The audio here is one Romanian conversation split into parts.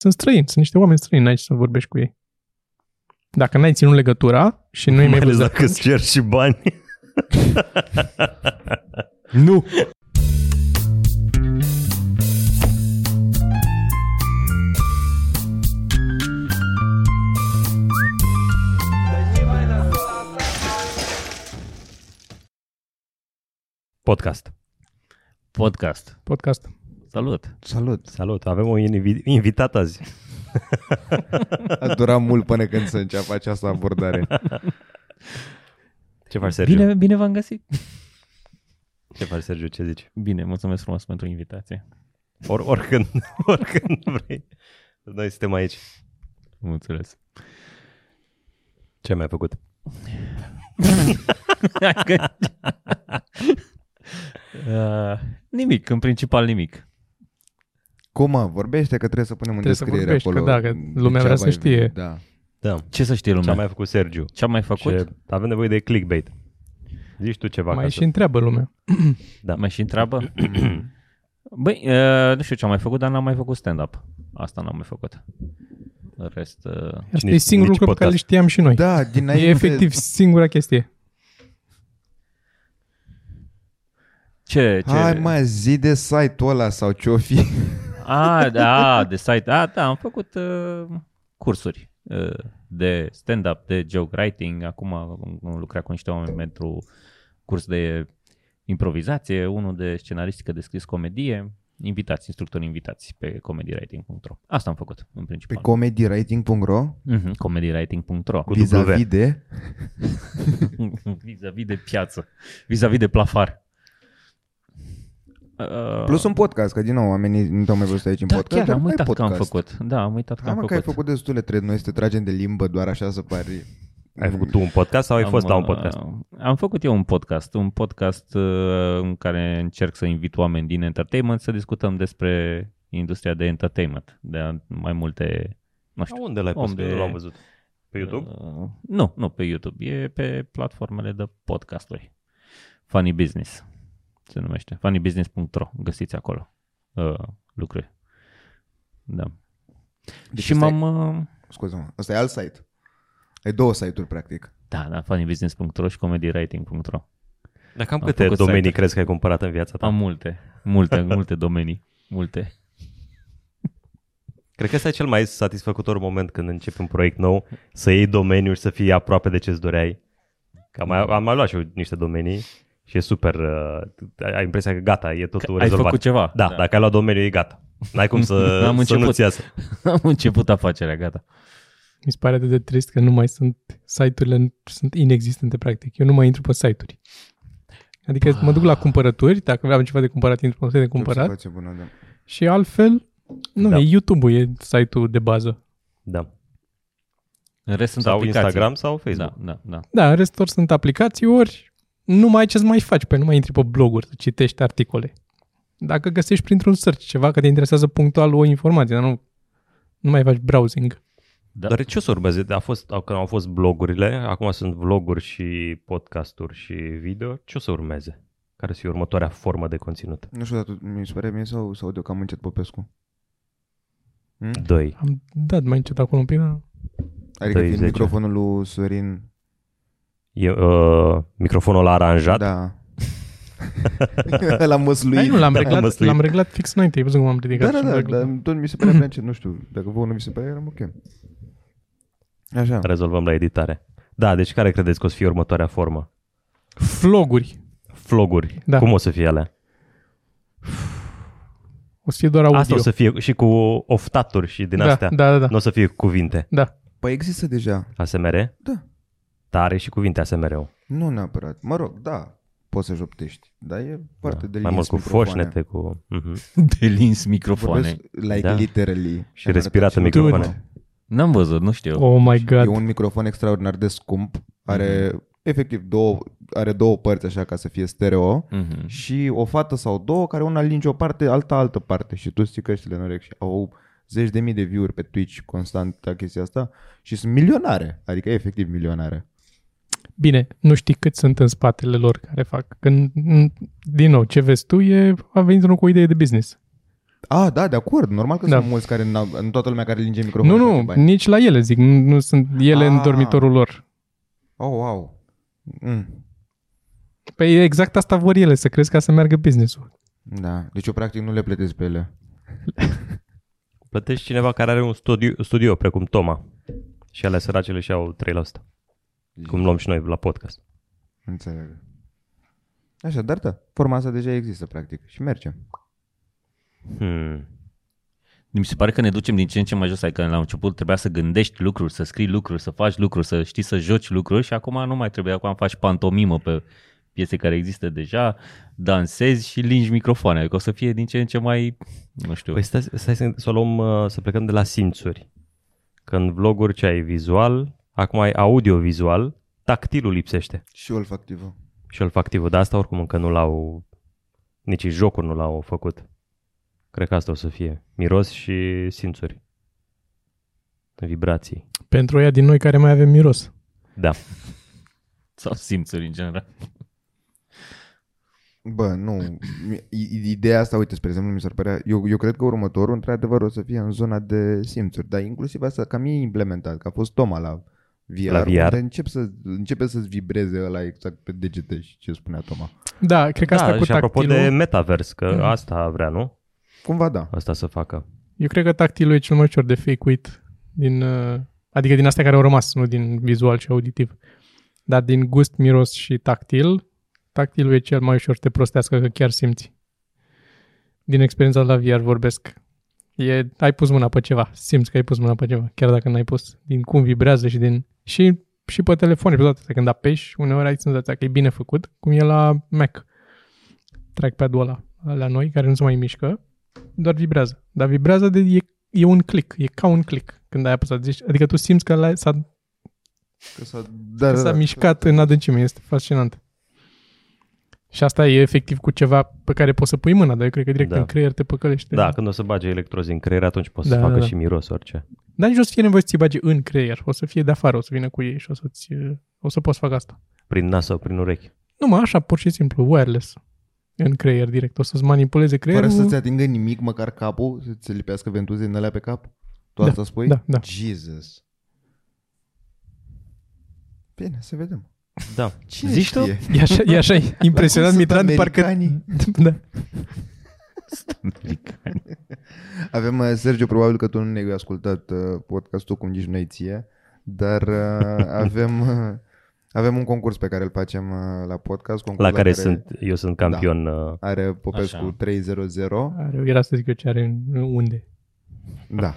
sunt străini, sunt niște oameni străini, n-ai ce să vorbești cu ei. Dacă n-ai ținut legătura și nu e mai Mai ales văzut dacă îți cer și bani. Nu! Podcast. Podcast. podcast. Salut! Salut! Salut, avem o invi- invitat azi. A durat mult până când să înceapă această abordare. Ce faci, Sergiu? Bine, bine v-am găsit! Ce faci, Sergiu? Ce zici? Bine, mulțumesc frumos pentru invitație. Or, oricând, oricând vrei. Noi suntem aici. Mulțumesc. Ce mai ai făcut? uh, nimic, în principal nimic. Cum mă? Vorbește că trebuie să punem în Trebuie să descriere vorbești, acolo. că da, că lumea vrea să Degeaba știe. ai- Da. Da. Ce să știe Ce lumea? a mai făcut Sergiu? Ce am mai făcut? Ce... Avem nevoie de clickbait. Zici tu ceva. Mai ca și să... întreabă lumea. Da. Mai și întreabă? Băi, uh, nu știu ce am mai făcut, dar n-am mai făcut stand-up. Asta n-am mai făcut. În rest, uh, Asta nici- e singurul nici lucru pe care le podcast. știam și noi. Da, dinainte... e efectiv singura chestie. ce? ce? Hai mai zi de site-ul ăla sau ce-o fi. A, da, de site. A, da, am făcut uh, cursuri uh, de stand-up, de joke writing. Acum am am lucrat cu niște oameni pentru curs de improvizație, unul de scenaristică de scris comedie. Invitați, instructori invitați pe comedywriting.ro. Asta am făcut, în Pe principal. comedywriting.ro Mhm, comedywriting.ro. Cu vis-a-vis W. de... vis-a-vis de piață, vis-a-vis de plafar. Uh, Plus un podcast, că din nou oamenii nu te-au mai văzut aici în da, podcast. chiar dar am ai uitat că am podcast. făcut. Da, am uitat că Hai am mă, că făcut. ai făcut destule, trebuie noi să te tragem de limbă doar așa să pari... Ai făcut tu un podcast sau ai Am, fost la un uh, podcast? Am făcut eu un podcast, un podcast uh, în care încerc să invit oameni din entertainment să discutăm despre industria de entertainment, de mai multe, nu știu. A, unde l-ai om pus? de- Nu l-am văzut. Pe YouTube? Uh, nu, nu pe YouTube, e pe platformele de podcasturi. Funny Business se numește. funnybusiness.ro, găsiți acolo uh, lucruri. Da. Deci și ăsta m-am... Uh, Scuze-mă, ăsta e alt site. Ai două site-uri, practic. da, da, funnybusiness.ro și comedywriting.ro. Dar cam Am câte făcut domenii site-uri. crezi că ai cumpărat în viața ta? Am multe, multe, multe domenii. Multe. Cred că ăsta e cel mai satisfăcător moment când începi un proiect nou, să iei domeniul și să fii aproape de ce-ți doreai. Că am mai, am mai luat și eu niște domenii și e super, uh, ai impresia că gata, e totul Ai rezolvat. făcut ceva. Da, da, dacă ai luat domeniul, e gata. N-ai cum să, Am să început. nu-ți iasă. Am început afacerea, gata. Mi se pare atât de trist că nu mai sunt site-urile, sunt inexistente practic. Eu nu mai intru pe site-uri. Adică mă duc la cumpărături, dacă vreau ceva de cumpărat, intru pe site de Ce cumpărat observație bună, da. și altfel, nu, Da. e YouTube-ul, e site-ul de bază. Da. În rest sunt Sau aplicații. Instagram sau Facebook. Da, da, da. Da, în rest ori sunt aplicații, ori nu mai ai ce să mai faci, pe nu mai intri pe bloguri să citești articole. Dacă găsești printr-un search ceva că te interesează punctual o informație, dar nu, nu mai faci browsing. Da. Dar ce o să urmeze? A fost, au, când au fost blogurile, acum sunt vloguri și podcasturi și video. Ce o să urmeze? Care o să fie următoarea formă de conținut? Nu știu, dar tu, mi se pare mie sau, sau de cam încet Popescu? Hmm? Doi. Am dat mai încet acolo un pic, dar Adică fiind 30. microfonul lui Sorin... E, uh, microfonul ăla aranjat. Da. L-am Hai, măsluit. nu, l-am Da, reglat, măsluit. l-am reglat fix înainte, ai văzut cum am Da, ridicat. da, și am da, reglat. dar tot mi se pare prea încet, nu știu. Dacă vouă nu vi se pare, eram ok. Așa. Rezolvăm la editare. Da, deci care credeți că o să fie următoarea formă? Vloguri. Vloguri. Da. Cum o să fie alea? O să fie doar audio. Asta o să fie și cu oftaturi și din da, astea. da, da, da. Nu o să fie cu cuvinte. da. Păi există deja. ASMR? Da. Dar are și cuvinte ASMR-ul. Nu neapărat. Mă rog, da. Poți să joptești. Dar e foarte de Da. Mai lins mult cu microfoane. foșnete, cu... Mhm. De lins microfoane. Vorbesc like Da. literally. Și Am respirată arătat și microfoane. un- N-am văzut, nu știu. Oh my god. E un microfon extraordinar de scump. Are efectiv două, are două părți așa ca să fie stereo. Mhm. Și o fată sau două care una linge o parte, alta altă parte. Și tu ții căștile în urechi și au zeci de mii de view-uri pe Twitch constant la chestia asta și sunt milionare, adică efectiv milionare. Bine, nu știi cât sunt în spatele lor care fac. Când, din nou, ce vezi tu e, a venit unul cu o idee de business. Ah, da, de acord. Normal că Da. sunt mulți care n-au, nu toată lumea care linge microfonul. Nu, face nu, bani. nici la ele, zic. Nu, nu sunt ele în Ah. dormitorul lor. Oh, wow. Mm. Păi exact asta vor ele, să crezi ca să meargă business-ul. Da, deci eu practic nu le plătesc pe ele. Plătești cineva care are un studio, studio precum Toma. Și alea săracele și au 3%. Cum luăm și noi la podcast. Înțeleg. Așa, dar da, forma asta deja există practic și merge. Hmm. Mi se pare că ne ducem din ce în ce mai jos, adică la început trebuia să gândești lucruri, să scrii lucruri, să faci lucruri, să știi să joci lucruri și acum nu mai trebuie, acum faci pantomimă pe piese care există deja, dansezi și lingi microfoane, adică o să fie din ce în ce mai, nu știu, Păi stai, stai să, să o luăm, uh, să plecăm de la simțuri. Că în vloguri ce ai vizual, acum ai audio-vizual, tactilul lipsește Și olfactivă. și olfactivul. Dar asta oricum încă nu l-au, nici jocuri nu l-au făcut. Cred că asta o să fie. Miros și simțuri. Vibrații. Pentru ăia din noi care mai avem miros. Da. sau simțuri în general. Bă, nu. Mi- i- Ideea asta, uite, spre exemplu, mi s-ar părea... Eu, eu cred că următorul, într-adevăr, o să fie în zona de simțuri. Dar inclusiv asta, cam e implementat, că a fost Toma la VR. La VR. Unde încep să, începe să-ți vibreze ăla exact pe degete și ce spunea Toma. Da, cred că asta da, cu și apropo tactilul, de metavers, că Mhm. asta vrea, nu? Cumva da. Asta să facă. eu cred că tactilul e cel mai ușor de fake-uit din, uh, adică din astea care au rămas, nu din vizual și auditiv. Dar din gust, miros și tactil, tactilul e cel mai ușor să te prostească că chiar simți. Din experiența la VR vorbesc. E, ai pus mâna pe ceva, simți că ai pus mâna pe ceva, chiar dacă n-ai pus. Din cum vibrează și din... Și, și pe telefon și pe toate astea, când apeși, uneori ai senzația că e bine făcut, cum e la Mac. Trackpad-ul ăla, la noi, care nu se mai mișcă, doar vibrează. Dar vibrează de... E, e un click, e ca un click când ai apăsat. Zici, adică tu simți că l-ai- s-a, Că s-a, da, că s-a mișcat în adâncime, este fascinant. Și asta e efectiv cu ceva pe care poți să pui mâna, dar eu cred că direct Da. în creier te păcălește. Da, când o să bage electrozi în creier, atunci poți Da, să da, facă da. și miros orice. Dar nici nu o să fie nevoie să ți bage în creier, o să fie de afară, o să vină cu ei și o să-ți, o să poți fac asta. Prin nas sau prin urechi. Nu mă, așa, pur și simplu, wireless. În creier direct. O să-ți manipuleze creierul. Fără să-ți atingă nimic, măcar capul, să ți lipească ventuze din alea pe cap? Tu Da, asta spui? da, da. Jesus. Bine, să vedem. Da. Cine Zici tu? știe? E așa, e așa impresionant sunt Mitran, de parcă... americanii? Da. Avem, uh, Sergio, probabil că tu nu ne-ai ascultat uh, podcastul cum nici noi ție, dar uh, avem, uh, avem un concurs pe care îl facem uh, la podcast. Concurs La care sunt, eu sunt campion. Da. uh, Are Popescu Așa. 300. Are, era să zic eu ce are în- unde. Da.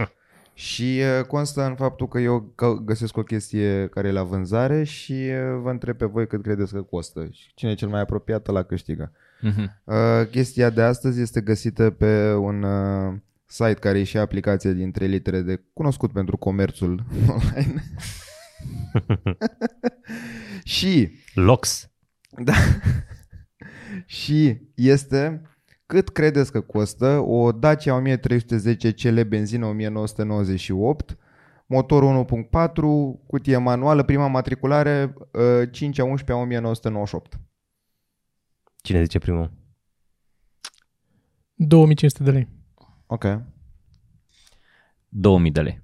Și uh, constă în faptul că eu că- găsesc o chestie care e la vânzare și uh, vă întreb pe voi cât credeți că costă. Și cine e cel mai apropiat, la câștigă. Mhm. Uh, chestia de astăzi este găsită pe un uh, site care e și aplicație din trei litere de cunoscut pentru comerțul online. și Lox. da. și este cât credeți că costă o Dacia 1310 CL benzină 1998 motor 1.4 cutie manuală prima matriculare uh, 5 a 11 a 1998 Cine zice primul? 2500 de lei. Ok 2000 de lei.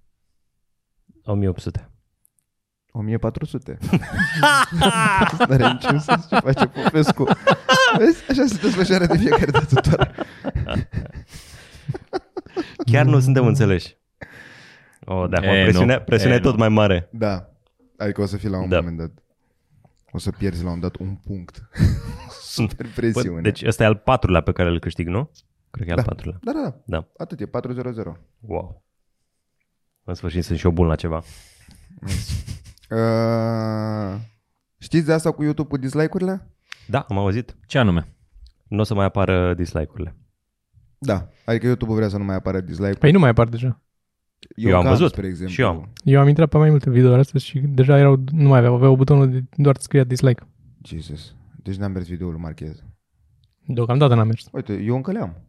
1800. 1400. Nu are niciun sens ce face Popescu. Vezi? Așa se desfășoară de fiecare dată doar. Chiar nu suntem înțeleși. Oh, de acum E, presiunea, nu. presiunea E, e tot nu. mai mare. Da. Adică o să fii la un Da. moment dat. O să pierzi la un moment dat un punct. Super Bă, presiune. deci ăsta e al patrulea pe care îl câștig, nu? Cred că e al Da. patrulea. Da, da, da. Da. Atât e, 400. Wow. În sfârșit sunt și eu bun la ceva. Uh, știți de asta cu YouTube cu dislike-urile? Da, am auzit. Ce anume? Nu o să mai apară dislike-urile. Da. Adică YouTube vrea să nu mai apară dislike Păi nu mai apar deja. Eu am cam, văzut. Spre exemplu. Și eu am. Eu am intrat pe mai multe videouri astăzi și deja erau, nu mai aveau, aveau butonul de doar scria dislike. Jesus. Deci n-am mers videoul lui Marchez. Deocamdată n-am mers. Uite, eu încă le-am.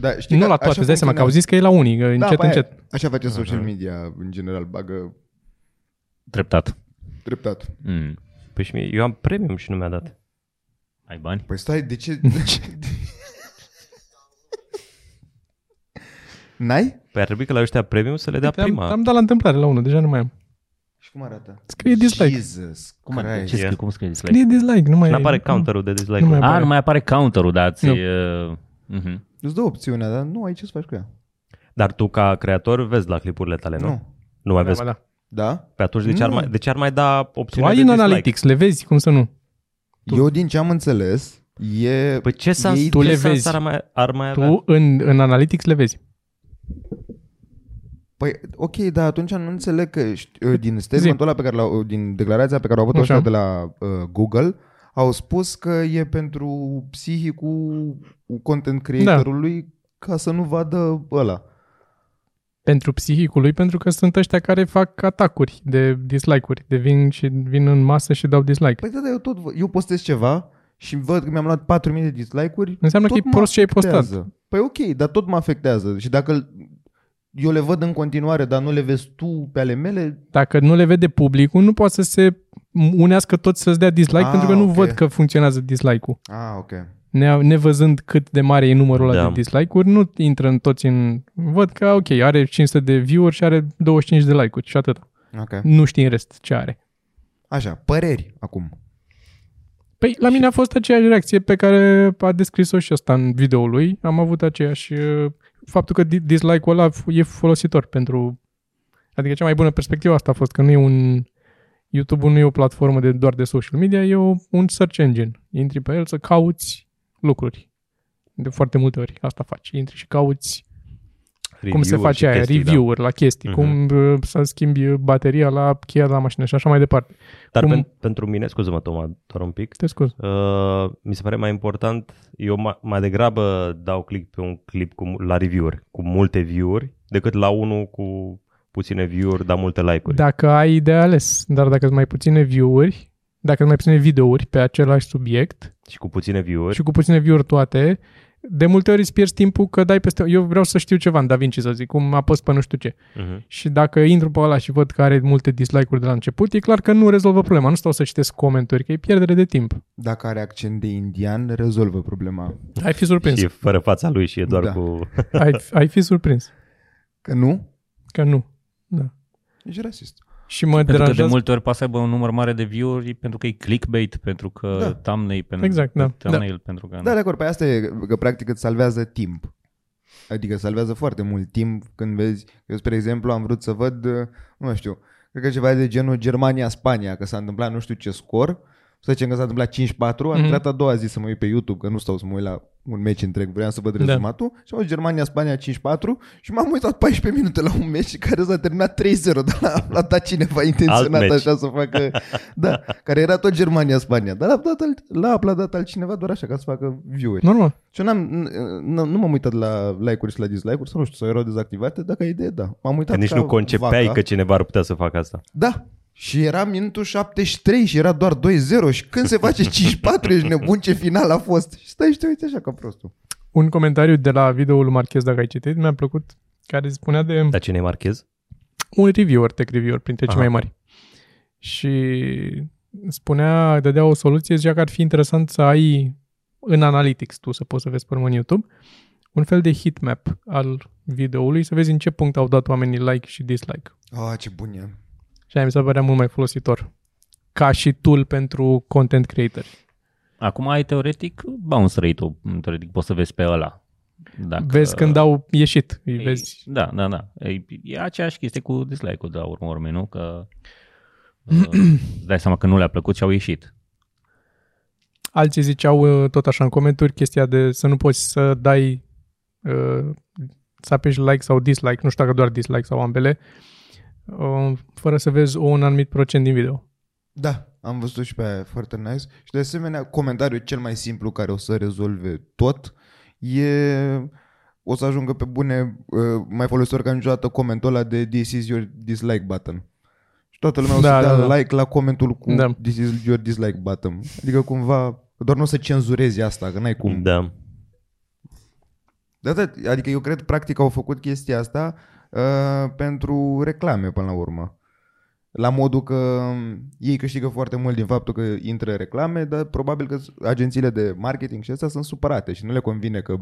Da, știi Nu că la toate, așa îți dai seama că au funcționează. zis că e la unii, că încet, pe aia- încet. Așa face social media în general, bagă Treptat. treptat. Mm. Păi și mie, eu am premium și nu mi-a dat. Ai bani? Păi stai, de ce? N-ai? Păi ar trebui că la ăștia premium să le dea Uite, am, prima. am dat la întâmplare la unul, deja nu mai am. Și cum arată? Scrie dislike. Jesus Cum, adică? Christ. ce scrie, Yeah. cum scrie dislike? Scrie dislike, nu mai Nu apare counterul de dislike. Nu mai- A, apare. nu mai apare counterul, dar ți... Nu. Uh, uh-huh. Îți dă opțiunea, dar nu ai ce să faci cu ea. Dar tu ca creator vezi la clipurile tale, nu? Nu. Nu mai Da, vezi. ba da. Da? Pe atunci de ce, ar Nu. mai, de ce ar mai da Tu opțiunea ai de în dislike? Analytics, le vezi, cum să nu. Eu din ce am înțeles, e... Păi ce sens, Ei- Tu ce le sens vezi. ar mai, ar mai avea? Tu în, în Analytics le vezi. Păi, ok, dar atunci nu înțeleg că ști- din statementul ăla pe care l-au, din declarația pe care au avut Așa. ăștia de la uh, Google, au spus că e pentru psihicul content creatorului ca să nu vadă ăla. Pentru psihicul lui, pentru că sunt ăștia care fac atacuri de dislike-uri, de vin și vin în masă și dau dislike. Păi da, dar eu tot, văd- eu postez ceva și văd că mi-am luat 4000 de dislike-uri, Înseamnă tot că e mă prost ce ai postat. afectează. Păi ok, dar tot mă afectează. Și dacă eu le văd în continuare, dar nu le vezi tu pe ale mele, Dacă nu le vede publicul, nu poate să se unească toți să-ți dea dislike, Ah, pentru că nu ok. văd că funcționează dislike-ul. ah, ok. Ne, nevăzând cât de mare e numărul ăla Da. de dislike-uri, nu intră în toți în... Văd că, ok, are 500 de view-uri și are 25 de like-uri și atât. Ok. Nu știi în rest ce are. Așa, păreri acum. Păi, la mine a fost aceeași reacție pe care a descris-o și ăsta în videoul lui. Am avut aceeași... uh, Faptul că di- dislike-ul ăla e folositor pentru... Adică cea mai bună perspectivă asta a fost că nu e un... YouTube-ul nu e o platformă de doar de social media, e o, un search engine. Intri pe el să cauți lucruri. De foarte multe ori asta faci. Intri și cauți cum se Review-uri și face aia, chestii, review-uri la chestii, Mhm. cum uh, să schimbi bateria la cheia de la mașină și așa mai departe. Dar Cum- pen, pentru mine, scuză-mă, Toma, doar un pic, Te scuz. uh, mi se pare mai important, eu mai, mai degrabă dau click pe un clip cu, mu- la review-uri, cu multe view-uri, decât la unul cu puține view-uri, dar multe like-uri. Dacă ai de ales, dar dacă sunt mai puține view-uri, dacă sunt mai puține videouri pe același subiect Și cu puține view-uri. și cu puține view-uri toate, de multe ori îți pierzi timpul că dai peste... Eu vreau să știu ceva în DaVinci, să zic, cum apăs pe nu știu ce. Uh-huh. Și dacă intru pe ăla și văd că are multe dislike-uri de la început, e clar că nu rezolvă problema. Nu stau să citesc comentarii, că e pierdere de timp. Dacă are accent de indian, rezolvă problema. Ai fi surprins. Și e fără fața lui și e doar Da. cu... Ai, ai fi surprins. Că nu? Că nu. Da. Ești rasist. Și mă Pentru că de deranjează... multe ori poate să aibă un număr mare de view-uri pentru că e clickbait, pentru că Da. da. thumbnail, pentru, Exact, da. thumbnail pentru că... Da, de acord, pe asta e că practic îți salvează timp. Adică salvează foarte mult timp când vezi, eu spre exemplu am vrut să văd, uh, nu știu, cred că ceva de genul Germania-Spania, că s-a întâmplat nu știu ce scor, să zicem că s-a întâmplat 5-4, am Mhm. intrat a doua zi să mă uit pe YouTube, că nu stau să mă uit la un meci întreg, vreau să văd Da. rezumatul și am văzut Germania-Spania 5-4 și m-am uitat 14 minute la un meci care s-a terminat 3-0, dar l-a dat cineva intenționat meci. așa să facă, da, care era tot Germania-Spania, dar l-a, dat, alt- l-a aplaudat altcineva doar așa ca să facă view-uri. Normal. Și eu n-am, n- n- nu m-am uitat la like-uri și la dislike-uri, sau nu știu, sau erau dezactivate, dacă ai idee, da. M-am uitat Că nici ca nu concepeai vaca. că cineva ar putea să facă asta. Da. Și era minutul 73 și era doar 2-0 și când se face 5-4 ești nebun ce final a fost. Și stai și te uiți așa ca prostul. Un comentariu de la videoul lui Marchez, dacă ai citit, mi-a plăcut, care spunea de Dar cine e marchez? un reviewer, tech reviewer, printre cei Aha. mai mari. Și spunea, dădea o soluție, zicea că ar fi interesant să ai în Analytics, tu să poți să vezi pe urmă în YouTube, un fel de heatmap al videoului, să vezi în ce punct au dat oamenii like și dislike. Ah, ce bun e. Și aia mi se părea mult mai folositor. Ca și tool pentru content creator. Acum ai teoretic bounce rate-ul, teoretic poți să vezi pe ăla. Dacă, Vezi când au ieșit, îi e, vezi. Da, da, da. E, e aceeași chestie cu dislike-ul de la urmă urmei, nu? Că uh, îți dai seama că nu le-a plăcut și au ieșit. Alții ziceau uh, tot așa în comentarii chestia de să nu poți să dai uh, să apeși like sau dislike, nu știu dacă doar dislike sau ambele, uh, fără să vezi un anumit procent din video. Da, am văzut și pe aia, foarte nice. Și de asemenea, comentariul cel mai simplu care o să rezolve tot e o să ajungă pe bune uh, mai folositor ca niciodată comentul ăla de This is your dislike button. Și toată lumea o să Da, dea da, da. like la comentul cu Da. This is your dislike button. Adică cumva, doar nu o să cenzurezi asta, că n-ai cum. Da. Da, da, adică eu cred practic au făcut chestia asta uh, pentru reclame până la urmă. La modul că um, ei câștigă foarte mult din faptul că intră reclame, dar probabil că agențiile de marketing și astea sunt supărate și nu le convine că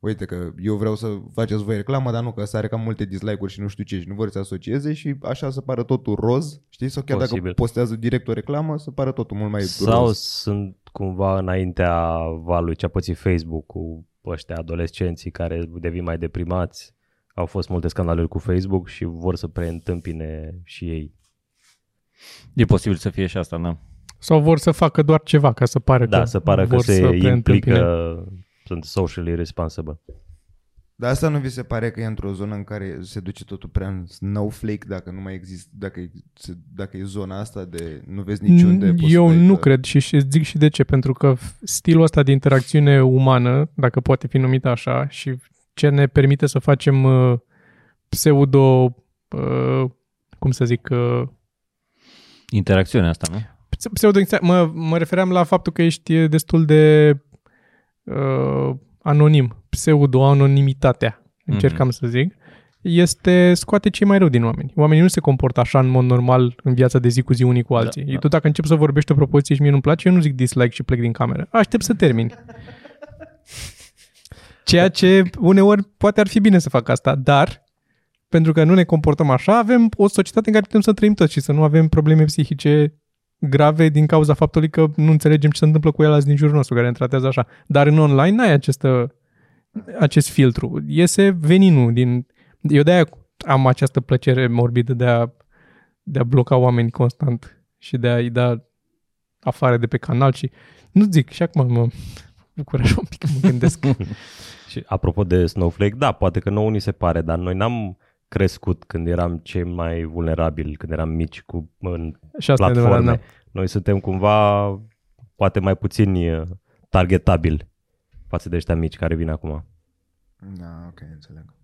uite că eu vreau să faceți voi reclamă, dar nu, că ăsta are cam multe dislike-uri și nu știu ce și nu vor să asocieze și așa să pară totul roz, știi? Sau chiar Posibil. dacă postează direct o reclamă, să pară totul mult mai Sau roz. sunt cumva înaintea valului ce a pățit Facebook cu ăștia adolescenții care devin mai deprimați. Au fost multe scandaluri cu Facebook și vor să preîntâmpine și ei. E posibil să fie și asta, da. Sau vor să facă doar ceva ca să pară Da, că să pară că vor se să preîntâmpine. implică, sunt socially responsible. Dar asta nu vi se pare că e într-o zonă în care se duce totul prea în snowflake dacă nu mai există, dacă e, se- dacă e zona asta de nu vezi niciunde poți să Eu dai nu că- cred și, și îți zic și de ce, pentru că stilul ăsta de interacțiune umană, dacă poate fi numit așa, și ce ne permite să facem uh, pseudo, uh, cum să zic, uh, Interacțiunea asta, nu? pseudo mă, mă refeream la faptul că ești destul de uh, anonim, pseudo-anonimitatea, încercam să zic, este scoate cei mai rău din oameni. Oamenii nu se comportă așa în mod normal în viața de zi cu zi unii cu alții. da. Da, Tu dacă încep să vorbești o propoziție și mie nu-mi place, eu nu zic dislike și plec din cameră. Aștept să termin. Ceea ce uneori poate ar fi bine să fac asta, dar pentru că nu ne comportăm așa, avem o societate în care putem să trăim toți și să nu avem probleme psihice grave din cauza faptului că nu înțelegem ce se întâmplă cu el din jurul nostru, care ne tratează așa. Dar în online n-ai această, acest filtru. Iese veninul din... Eu de-aia am această plăcere morbidă de a, de a bloca oameni constant și de a-i da afară de pe canal și nu zic, și acum mă bucur așa un pic, mă gândesc. Și apropo de Snowflake, da, poate că nouă ni se pare, dar noi n-am crescut când eram cei mai vulnerabili, când eram mici cu în și asta e adevărat, platforme. da. Noi suntem cumva poate mai puțin uh, targetabili față de ăștia mici care vin acum. Da, ok, înțeleg.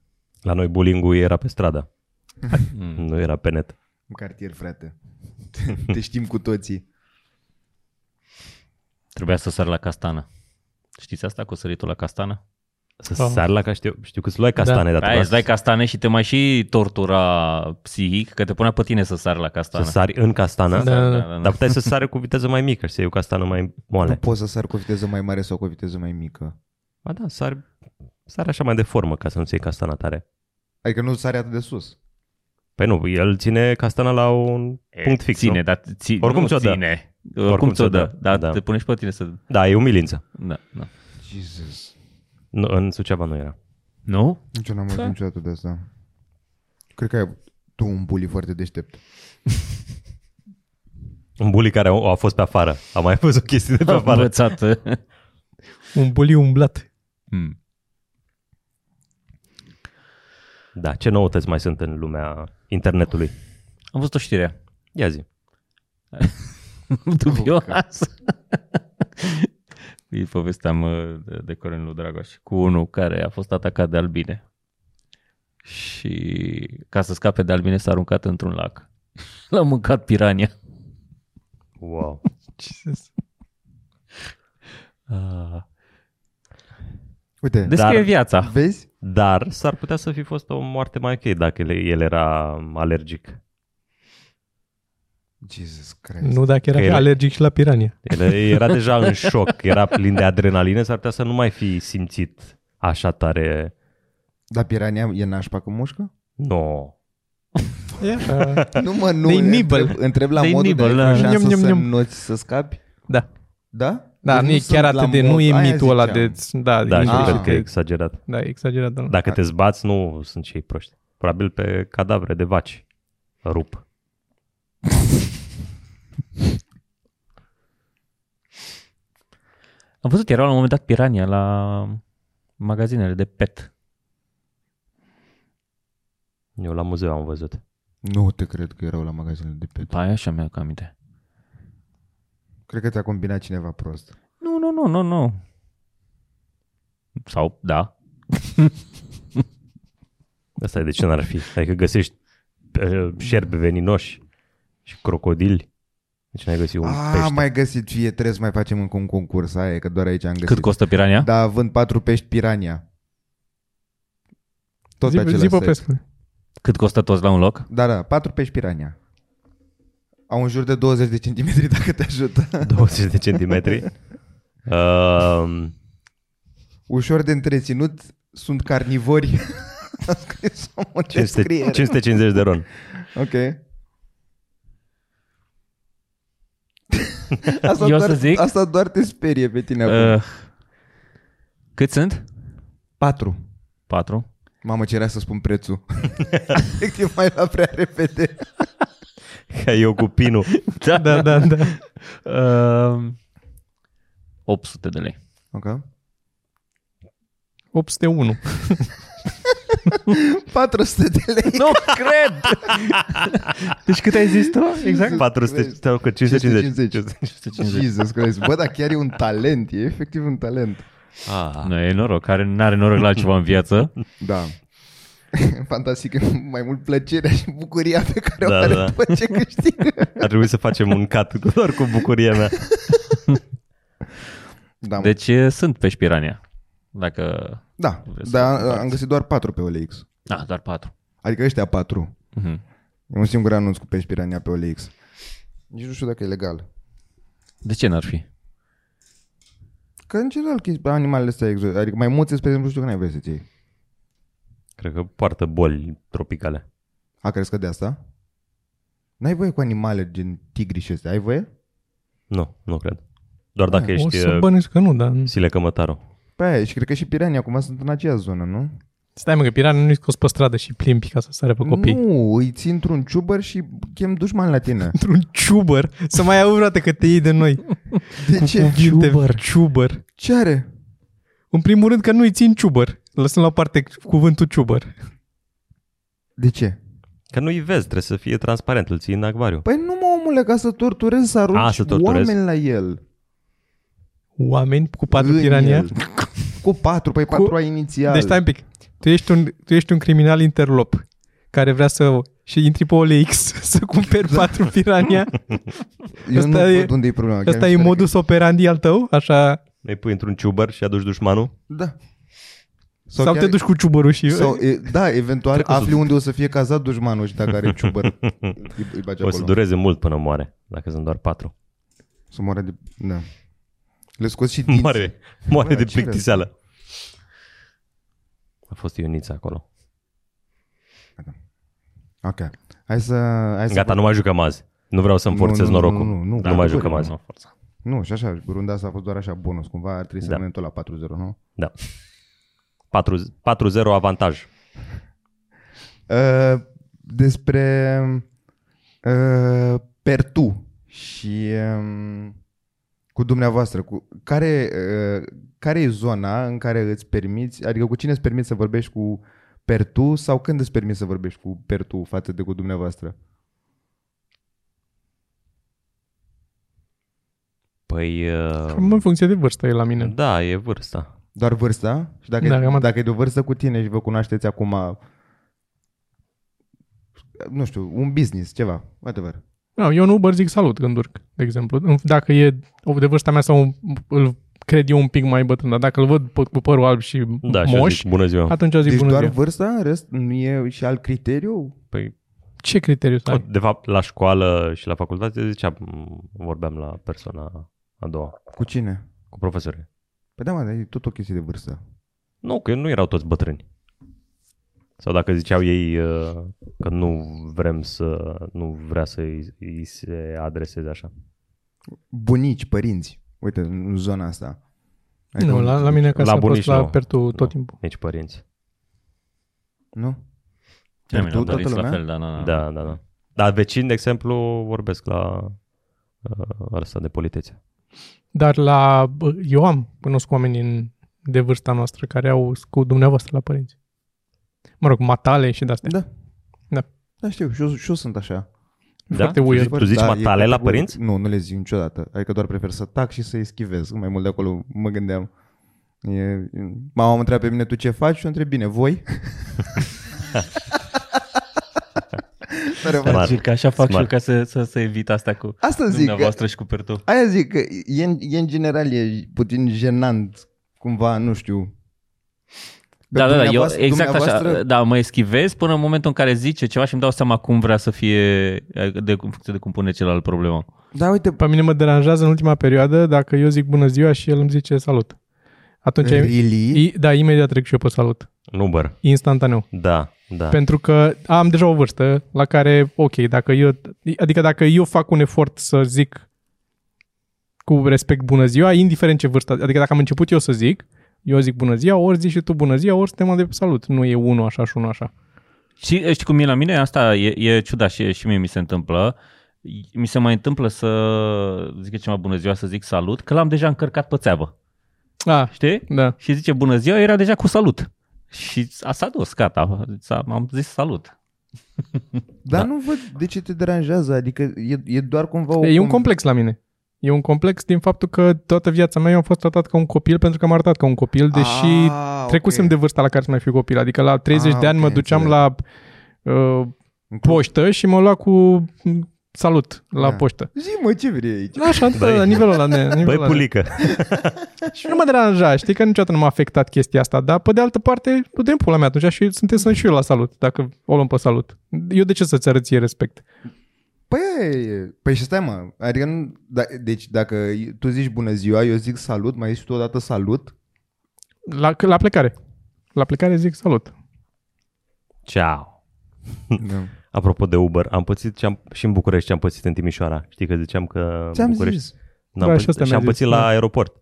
La noi bullying era pe stradă, Mm. nu era pe net. În cartier, frate. Te știm cu toții. Trebuia să sar la castană. Știți asta cu săritul la castană? Să Oh. sar la ca știu, știu că îți luai castane, dar Aia trebuia îți dai să, castane și te mai și tortura psihic, că te punea pe tine să sari la castană. să sari în castană, Da, da, da, da. da. dar puteai să sari cu viteză mai mică și să iei o castană mai Nu moale. poți să sar cu o viteză mai mare sau cu o viteză mai mică. Ba da, sari, sari așa mai de formă ca să nu-ți iei castana tare. Adică nu sare atât de sus. Păi nu, el ține castana la un punct fix, Ține, nu? dar ți, Oricum nu ți-o dă. Ține. Oricum ți-o dă, dar da. te pune și pe tine să... Da, e umilință. Da, da. Jesus. Nu, în Suceava nu era. Nu? Nici eu n-am Da. auzit niciodată de asta. Cred că ai tu un bully foarte deștept. Un bully care a, a fost pe afară. Am mai văzut chestii de pe Am afară. învățat. Un buliu umblat. Hmm. Da, ce noutăți mai sunt în lumea internetului? Am văzut o știre Ia zi. dubioasă. Îi povesteam uh, de, de Corin lui Dragoș cu unul care a fost atacat de albine. Și ca să scape de albine s-a aruncat într-un lac. L-a mâncat pirania. Wow. Jesus. Ah. Uite, Descrie Dar- viața. vezi? Dar s-ar putea să fi fost o moarte mai ok dacă el, el era alergic. Jesus Christ. Nu dacă era Că ele- alergic și la pirania. El era deja în șoc, era plin de adrenalină, s-ar putea să nu mai fi simțit așa tare. Dar pirania e nașpa cu mușcă? No. E așa. Nu mă, nu. They nibble. Întreb, întreb la They modul nibble, de da. ai șansă Niam, niam, să niam. noți să scapi? Da. Da? Da, Deci nu e sunt chiar la atât de, nu mod- e aia mitul ăla ziceam. de, da, Da, de și Ah. cred că e exagerat. Da, e exagerat. Da. Dacă te zbați, nu sunt cei proști. Probabil pe cadavre de vaci. Rup. Am văzut, erau la un moment dat pirania la magazinele de pet. Eu la muzeu am văzut. Nu te cred că erau la magazinul de pet. Pa, așa mi-a aminte. Cred că ți-a combinat cineva prost. Nu, nu, nu, nu, nu. Sau, da. Asta e de ce n-ar fi. Adică găsești uh, șerpi veninoși și crocodili. Deci n-ai găsit un Ah, pește. mai găsit fie, trebuie să mai facem încă un concurs. Aia e că doar aici am găsit. Cât costă pirania? Da, vând patru pești pirania. Tot zi, pe același zi site. Popescu. Cât costă toți la un loc? Da, da, patru pești pirania. Au în jur de 20 de centimetri dacă te ajută. 20 de centimetri. Uh, Ușor de întreținut, sunt carnivori. A scris omul 500, descriere. 550 de ron. Ok. Asta, Eu doar, să zic? asta doar te sperie pe tine acum. Uh, cât sunt? Patru. Patru. Mamă, ce era să spun prețul. Efectiv mai la prea repede. Ca eu cu pinul. Da, da, da. da. Uh, 800 de lei. Ok. 801. 400 de lei. Nu cred! deci cât ai zis tu? Exact? 400, sau că 550. 550. Jesus Christ. Bă, dar chiar e un talent. E efectiv un talent. Ah. Nu, e noroc. Care nu are noroc la altceva în viață. Da. Fantastic, e mai mult plăcerea și bucuria pe care Da, o are da. după ce câștigă. Ar trebui să facem un cat doar cu bucuria mea. Da, mă. Deci e, sunt pe Spirania. Dacă... da, vreți dar să- am găsit doar patru pe OLX. Da, doar patru. Adică ăștia patru. Mhm. E un singur anunț cu pești pirania pe OLX. Nici nu știu dacă e legal. De ce n-ar fi? Că în general chestii pe animalele astea exotice, adică mai mulți, spre exemplu, știu că n-ai voie să-ți iei. Cred că poartă boli tropicale. A, crezi că de asta? N-ai voie cu animale gen tigri și astea, ai voie? Nu, nu cred. Doar dacă O ești să uh, bănuiesc că nu, dar... Sile Cămătaru. Pe aia, și cred că și piranii acum sunt în aceeași zonă, nu? Stai mă, că piranul nu-i scos pe stradă și plimbi ca să sare pe copii. Nu, îi ții într-un ciubăr și chem dușman la tine. Într-un ciubăr. Să mai auzi vreodată că te iei de noi. De Cu ce? cuvinte, Ciubăr. ciubăr. Ce are? În primul rând că nu-i țin ciubăr. Lăsând la parte cuvântul ciubăr. De ce? Că nu-i vezi, trebuie să fie transparent, îl ții în acvariu. Păi nu mă, omule, ca să torturezi, să arunci A, să torturezi? oameni la el. Oameni cu patru În pirania. el. Cu patru, păi Cu- patru ai inițial. Deci stai un pic. Tu ești un, tu ești un criminal interlop care vrea să și intri pe OLX să cumperi Da. patru pirania. Eu Asta nu e- văd unde e problema. chiar Asta mi e se pare modus operandi al tău? Așa? Îi pui într-un ciubăr și aduci dușmanul? Că... Da. Sau, sau te duci cu ciubărul și... Sau, e, da, eventual Cred că o să- afli unde o să fie cazat dușmanul și dacă are ciubăr. îi, îi bagi O să acolo. dureze mult până moare, dacă sunt doar patru. Să moare de... Da. Le scoți și dinți. Moare, moare Bă, de ce plictiseală. A fost Ionița acolo. Ok. Hai să... Hai să Gata, nu mai jucăm azi. Nu vreau să-mi Nu, forțez nu, nu, norocul. nu, nu, nu. nu Da, mai nu, jucăm nu, azi. Nu, forța. Nu, și așa, runda asta a fost doar așa bonus. Cumva ar trebui să Da. rămânem tot la 4-0, nu? Da. 4 4-0 avantaj. Uh, despre uh, Pertu și um, cu dumneavoastră, cu, care, uh, care e zona în care îți permiți, adică cu cine îți permiți să vorbești cu Pertu sau când îți permiți să vorbești cu Pertu față de cu dumneavoastră? Păi, uh, Cam în funcție de vârstă e la mine. da, e vârsta. Doar vârsta? Și dacă, Da, e, cam atât. dacă e de o vârstă cu tine și vă cunoașteți acum, nu știu, un business, ceva, whatever. No, eu nu Uber zic salut când urc, de exemplu. Dacă e de vârsta mea sau îl cred eu un pic mai bătrân, dar dacă îl văd pe- cu părul alb și Da, și eu moș, zic bună ziua. atunci eu zic Deci bună doar ziua. vârsta, în rest nu e și alt criteriu? Păi, Ce criteriu să ai? de fapt, la școală și la facultate ziceam, vorbeam la persoana a doua, Cu cine? cu profesorii. Păi da, mă, dar e tot o chestie de vârstă. Nu, că nu erau toți bătrâni. Sau dacă ziceau ei uh, că nu vrem să, nu vrea să îi, îi se adreseze așa. Bunici, părinți, uite, în zona asta. Adică Nu, un- la, la mine acasă La a fost bunici la nu. Pertu tot Nu. timpul. Nici părinți. Nu? La mine Tu, am toată dorit la lumea? fel, da, da, da. Da, da, da. Dar vecini, de exemplu, vorbesc la uh, ăsta de politețe. Dar la, bă, eu am cunoscut oameni în, de vârsta noastră care au cu dumneavoastră la părinți. Mă rog, matale și de-astea. Da. Da. Da, știu, și eu, și eu sunt așa. Foarte da? weird. Tu zici Da, e matale la categoric. părinți? Nu, nu le zic niciodată. Adică doar prefer să tac și să eschivez. Mai mult de acolo mă gândeam. E, mama mă întreabă pe mine, tu ce faci? Și eu întreb, bine, voi? Tare Smart. fain. Gil, că așa fac Smart. și eu ca să, să, să evit asta cu Asta zic, că, dumneavoastră și cu Pertu. aia zic că e, în- e în general e puțin jenant cumva, nu știu. Pe Da, da, da, eu dumneavoastră- exact dumneavoastră- așa, da, mă eschivez până în momentul în care zice ceva și îmi dau seama cum vrea să fie, de, în funcție de cum pune celălalt problema. Da, uite, Pe mine mă deranjează în ultima perioadă dacă eu zic bună ziua și el îmi zice salut. atunci Really? i, da, imediat trec și eu pe salut. În Uber. Instantaneu. Da, da. Pentru că am deja o vârstă la care, ok, dacă eu, adică dacă eu fac un efort să zic cu respect bună ziua, indiferent ce vârstă, adică dacă am început eu să zic, eu zic bună ziua, ori zici și tu bună ziua, ori suntem de salut. Nu e unul așa și unul așa. Și știi cum e la mine? Asta e, e ciudat și, și mie mi se întâmplă. Mi se mai întâmplă să zic ceva bună ziua, să zic salut, că l-am deja încărcat pe țeavă. Ah, Știi? da. Și zice bună ziua, era deja cu salut. Și a s-a dus, gata, s-a- am zis salut. Dar Da. nu văd de ce te deranjează, adică e, e doar cumva o... E un com- complex la mine. E un complex din faptul că toată viața mea eu am fost tratat ca un copil pentru că am arătat ca un copil, deși Ah, trecusem ok. de vârsta la care să mai fiu copil. Adică la 30 Ah, de ani ok, mă duceam înțeleg. la uh, În club. poștă și mă lua cu mm, salut la Da. poștă. Zi mă, ce vrei aici? Așa, da, la nivelul ăla. Ne, nivelul Băi, ăla. pulică. Și nu mă deranja, știi că niciodată nu m-a afectat chestia asta, dar pe de altă parte, du te pula mea atunci și suntem să și eu la salut, dacă o luăm pe salut. Eu de ce să-ți arăt ție respect? Păi, păi și stai mă, adică nu, da, deci dacă tu zici bună ziua, eu zic salut, mai zici tu odată salut, La, la plecare. La plecare zic salut. Ciao. da. Apropo de Uber, am pățit ce am, și în București ce am pățit în Timișoara. Știi că ziceam că în ți-am București... zis. N-am Da, pățit, și asta și mi-a am zis, pățit da. la aeroport.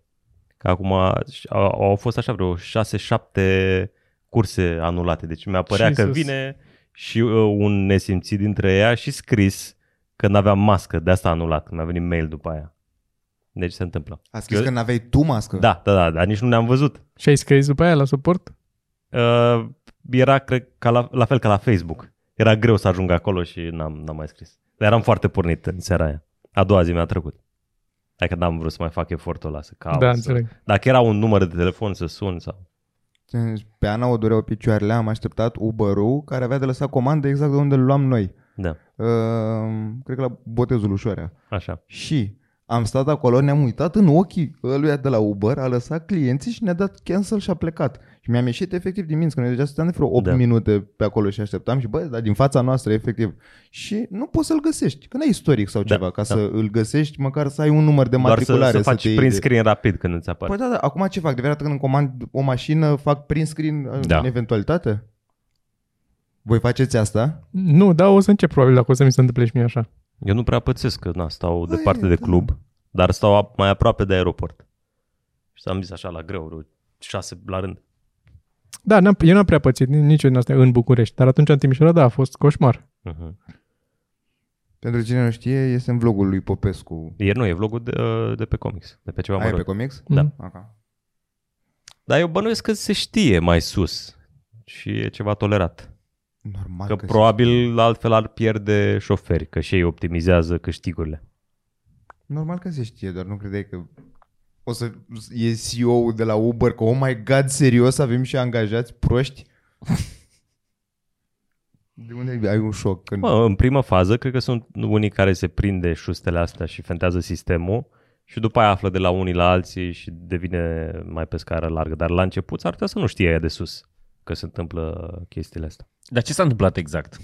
Că acum au, au fost așa vreo 6-7 curse anulate. Deci mi-a părea că Jesus. vine și uh, un nesimțit dintre ea și scris că n-aveam mască. De asta a anulat. Mi-a venit mail după aia. Deci se întâmplă. A scris Eu- că n-aveai tu mască. Da, da, da, dar nici nu ne-am văzut. Și ai scris după aia la suport? Uh, era, cred, ca la, la fel ca la Facebook. Era greu să ajung acolo și n-am, n-am mai scris. Dar eram foarte pornit în seara aia. A doua zi mi-a trecut. Adică n-am vrut să mai fac efortul ăla să caut. da, să... înțeleg. Dacă era un număr de telefon să sun sau... Pe Ana o dureau picioarele, am așteptat Uber-ul care avea de lăsat comandă exact de unde îl luam noi. Da, Uh, cred că la botezul ușoarea. așa. Și am stat acolo, ne-am uitat în ochii ăluia de la Uber, a lăsat clienții și ne-a dat cancel și a plecat. Și mi-am ieșit efectiv din minți, că noi deja stăteam de vreo 8 Da. da. minute pe acolo și așteptam și bă, dar din fața noastră efectiv. Și nu poți să-l găsești, că n-ai istoric sau Da, ceva, ca da. să îl găsești, măcar să ai un număr de Doar să, matriculare. să faci te iei prin de- screen rapid când îți apare. Păi da, da, acum ce fac? De fiecare dată când îmi comand o mașină, fac prin screen Da. da. în eventualitate? Voi faceți asta? Nu, dar o să încep probabil dacă o să mi se întâmple și mie așa. Eu nu prea pățesc că na, stau Băi, departe de da. club, dar stau ap- mai aproape de aeroport. Și am zis așa la greu, vreo șase la rând. Da, n-am, eu n-am prea pățit ni- nici din astea în București, dar atunci în Timișoara, da, a fost coșmar. Uh-huh. Pentru cine nu știe, este în vlogul lui Popescu. Ieri nu, e vlogul de, uh, de pe comics, de pe ceva Ai pe mărunt. comics? Da. Mhm. Aha. Dar eu bănuiesc că se știe mai sus și e ceva tolerat. Normal Că că probabil altfel ar pierde șoferi, că și ei optimizează câștigurile. Normal că se știe, dar nu credeai că o să e CEO de la Uber, că oh my god, serios, avem și angajați proști? De unde ai un șoc? Când... Mă, în primă fază, cred că sunt unii care se prinde șustele astea și fentează sistemul și după aia află de la unii la alții și devine mai pe scară largă. Dar la început s-ar putea să nu știe aia de sus că se întâmplă chestiile astea. Dar ce s-a întâmplat exact?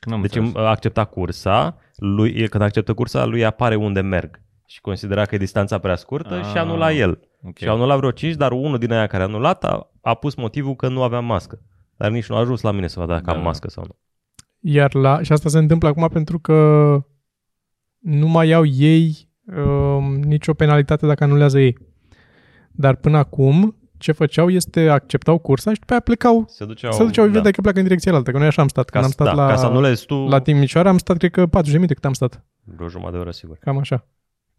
Că n-am Deci înțeles. a acceptat cursa, lui, când acceptă cursa, lui apare unde merg și considera că e distanța prea scurtă Ah, și anula el. Ok. Și au anulat vreo 5, dar unul din aia care a anulat a, a pus motivul că nu aveam mască. Dar nici nu a ajuns la mine să vadă dacă Da, am da. mască sau nu. Iar la, și asta se întâmplă acum pentru că nu mai iau ei um, nicio penalitate dacă anulează ei. Dar până acum, ce făceau este acceptau cursa și după aia plecau, Se duceau, se duceau da. că pleacă în direcția altă, că noi așa am stat. ca, Când am stat da, la, ca să anulezi tu la Timișoara am stat, cred că 40 de minute cât am stat. vreo jumătate de oră, sigur. Cam așa.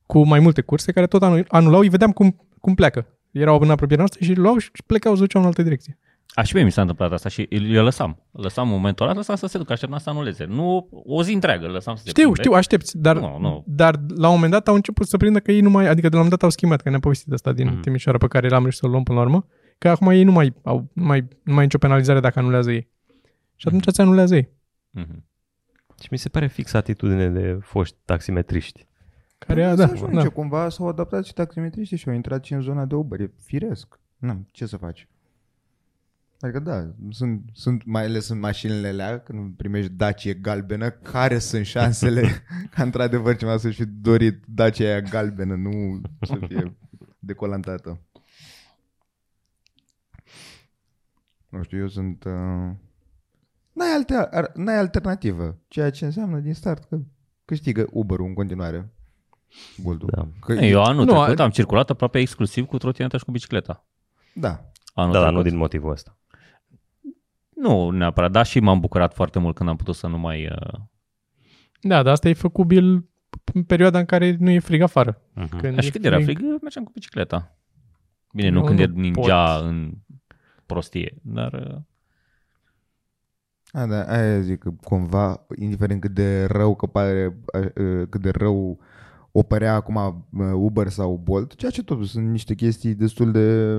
Cu mai multe curse care tot anu- anulau, îi vedeam cum, cum pleacă. Erau în apropierea noastră și luau și plecau, se duceau în altă direcție. A, și mie mi s-a întâmplat asta și eu lăsam. Lăsam momentul ăla, lăsam să se ducă, așteptam să anuleze. Nu o zi întreagă, îl lăsam să se Știu, plimbe. știu, aștepți, dar, Nu, nu. dar la un moment dat au început să prindă că ei nu mai, adică de la un moment dat au schimbat, că ne-am povestit asta din Mhm. mm. Timișoara pe care l-am reușit să-l luăm până la urmă, că acum ei nu mai au, nu mai, nu mai e nicio penalizare dacă anulează ei. Și atunci ți anulează ei. Mhm. Și mi se pare fix atitudine de foști taximetriști. Care, Păi da, să ajunge, da. cumva s-au adaptat și taximetriștii și au intrat și în zona de Uber. E firesc. Nu, ce să faci? Adică da, sunt, sunt mai ales în mașinile alea, când primești Dacia galbenă, care sunt șansele ca într-adevăr cineva să-și fi dorit Dacia aia galbenă, nu să fie decolantată. Nu știu, eu sunt... Uh... N-ai, alte, ar, n-ai alternativă, ceea ce înseamnă din start că câștigă Uber-ul în continuare. Buldu. Da. Că Eu anul Nu, trecut a- am circulat aproape exclusiv cu trotineta și cu bicicleta. Da. Anul Da, dar trecut. nu din motivul ăsta. Nu neapărat, dar și m-am bucurat foarte mult când am putut să nu mai... Uh... Da, dar asta e făcubil în perioada în care nu e frig afară. Mhm. Când Ca și e când era frig, mergeam cu bicicleta. Bine, nu, Nu, când nu e ningea pot. în prostie, dar... Uh... A, da, aia zic că cumva, indiferent cât de rău că pare, a, a, cât de rău o părea acum a, Uber sau Bolt, ceea ce totuși sunt niște chestii destul de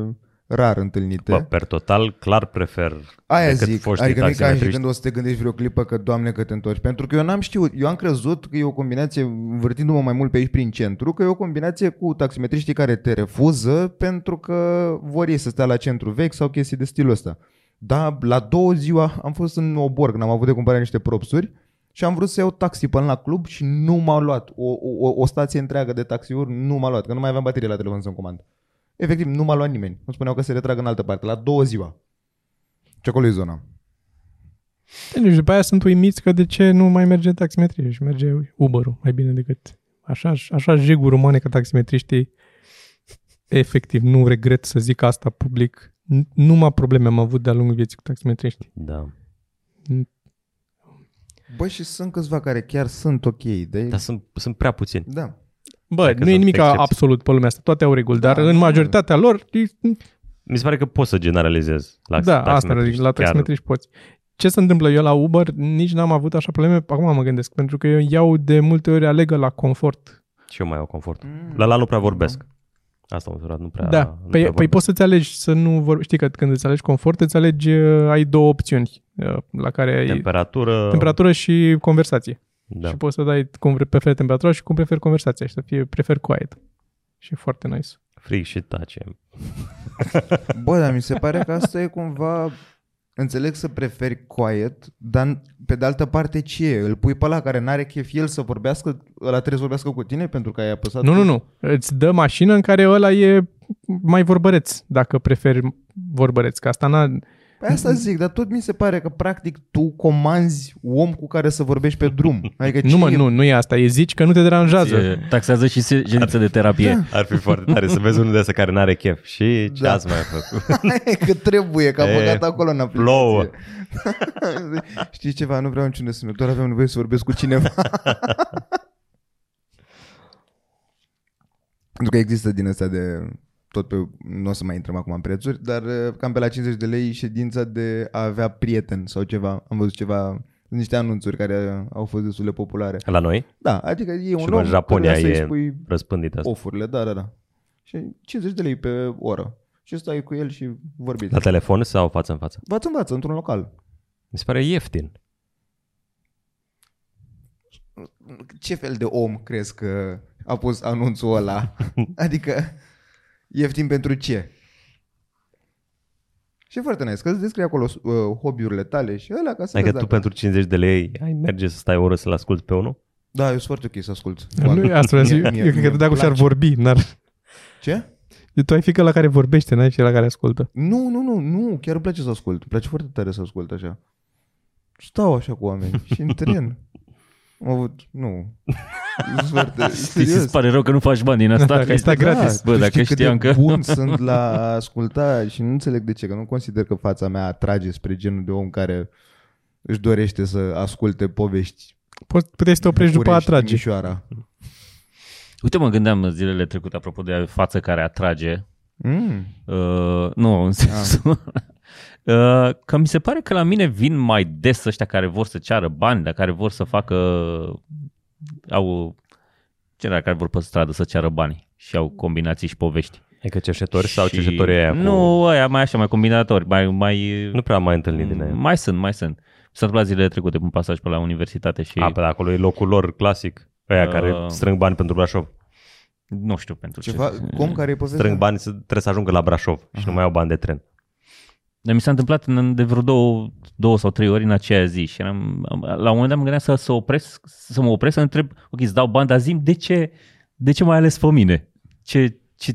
rar întâlnite. Bă, per total, clar prefer Aia decât zic, foștii adică nu e ca și taximetriști. când o să te gândești vreo clipă că, doamne, că te întorci. Pentru că eu n-am știut, eu am crezut că e o combinație, învârtindu-mă mai mult pe aici prin centru, că e o combinație cu taximetriștii care te refuză pentru că vor ei să stea la centru vechi sau chestii de stilul ăsta. Da, la două ziua am fost în Obor, când am avut de cumpărat niște propsuri și am vrut să iau taxi până la club și nu m-au luat. O, o, o stație întreagă de taxiuri nu m-a luat, că nu mai aveam baterie la telefon să-mi comand. Efectiv, nu m-a luat nimeni. Îmi spuneau că se retrag în altă parte, la două ziua. Și acolo e zona. Deci după aia sunt uimiți că de ce nu mai merge taximetrie și merge Uber-ul mai bine decât așa, așa jeguri umane ca taximetriștii. Efectiv, nu regret să zic asta public. N- Numai probleme am avut de-a lungul vieții cu taximetriștii. Da. Bă, și sunt câțiva care chiar sunt ok. De... Dar sunt, sunt prea puțini. Da. Bă, Dacă nu e sunt nimic excepții. absolut pe lumea asta, toate au reguli, dar Da, în nu. majoritatea lor, e- Mi se pare că poți să generalizezi la da, asta taximetriști. zic, la Chiar- taximetriști poți. Ce se întâmplă eu la Uber, nici n-am avut așa probleme, acum mă gândesc, pentru că eu iau de multe ori alegă la confort. Și eu mai au confort. Mm. La la nu prea vorbesc. Asta am măsurat, nu prea Da, nu păi, prea păi vorbesc. poți să-ți alegi să nu vor... Știi că când îți alegi confort, îți alegi, uh, ai două opțiuni uh, la care ai Temperatură. temperatură și conversație. Da. Și poți să dai cum preferi temperatura și cum preferi conversația și să fie prefer quiet. Și e foarte nice. Frig și tace. Bă, dar mi se pare că asta e cumva... Înțeleg să preferi quiet, dar pe de altă parte ce e? Îl pui pe ăla care n-are chef el să vorbească, ăla trebuie să vorbească cu tine pentru că ai apăsat... Nu, nu, nu. Îți dă mașină în care ăla e mai vorbăreț, dacă preferi vorbăreț. Că asta n-a... Păi asta zic, dar tot mi se pare că practic tu comanzi om cu care să vorbești pe drum. Adică ce Nu, mă, e? nu, nu e asta. E zici că nu te deranjează. E, taxează și se- ședință de terapie. Ar fi foarte tare să vezi unul de ăsta care n-are chef. Și ce Da. ați mai făcut? Hai că trebuie, că am E, băgat acolo în aplicație. plouă. Știi ceva, nu vreau niciun SMS, doar aveam nevoie să vorbesc cu cineva. Pentru că există din astea de tot pe, nu o să mai intrăm acum în prețuri, dar uh, cam pe la 50 de lei ședința de a avea prieten sau ceva. Am văzut ceva, sunt niște anunțuri care au fost destul de populare. La noi? Da, adică e un Și om în Japonia căruia să-i e spui răspândit asta. ofurile, da, da, da. Și 50 de lei pe oră. Și stai cu el și vorbiți. La telefon sau față în față? V-ați învață într-un local. Mi se pare ieftin. ce fel de om crezi că a pus anunțul ăla? adică, ieftin pentru ce? Și e foarte nice, că îți descrie acolo uh, hobby-urile tale și ăla ca să Adică vezi tu dacă... pentru 50 de lei ai merge să stai o oră să-l asculti pe unul? Da, eu sunt foarte ok să ascult. Nu e asta, vreau să zic. Mie- eu cred mie că dacă îmi și-ar place. vorbi, n-ar... Ce? Tu ai fi că la care vorbește, n-ai fi la care ascultă. Nu, nu, nu, nu, chiar îmi place să ascult. Îmi place foarte tare să ascult așa. Stau așa cu oameni și în tren. Am avut, nu. Sunt foarte, Ți se serios. pare rău că nu faci bani din asta? Dacă stai gratis. Bă, tu dacă știi cât știam de că- bun sunt la a asculta și nu înțeleg de ce, că nu consider că fața mea atrage spre genul de om care își dorește să asculte povești Poți, puteai să te oprești după a București, atrage. Timișoara. Uite, mă gândeam zilele trecute, apropo de față care atrage. Mm. Uh, nu, în sensul... Uh, că mi se pare că la mine vin mai des ăștia care vor să ceară bani, dar care vor să facă... Au cei care vor pe stradă să ceară bani și au combinații și povești. Adică cerșetori sau Și- cerșetorii aia cu... Nu, aia mai așa, mai combinatori, mai... mai Nu prea am mai întâlnit din aia. mai sunt, mai sunt. S-a întâmplat zilele trecute un pasaj pe la universitate și A, pe acolo e locul lor clasic. Ăia Uh. care strâng bani pentru Brașov. nu știu pentru Ceva, ce. cum care e povestea? Strâng bani, să- trebuie să ajungă la Brașov și nu mai au bani de tren. Dar mi s-a întâmplat în, de vreo două, două sau trei ori în aceea zi și eram, la un moment dat mă gândeam să, să, opresc, să mă opresc, să întreb, ok, îți dau bani, dar zi de ce, de ce mai ales pe mine? Ce, ce...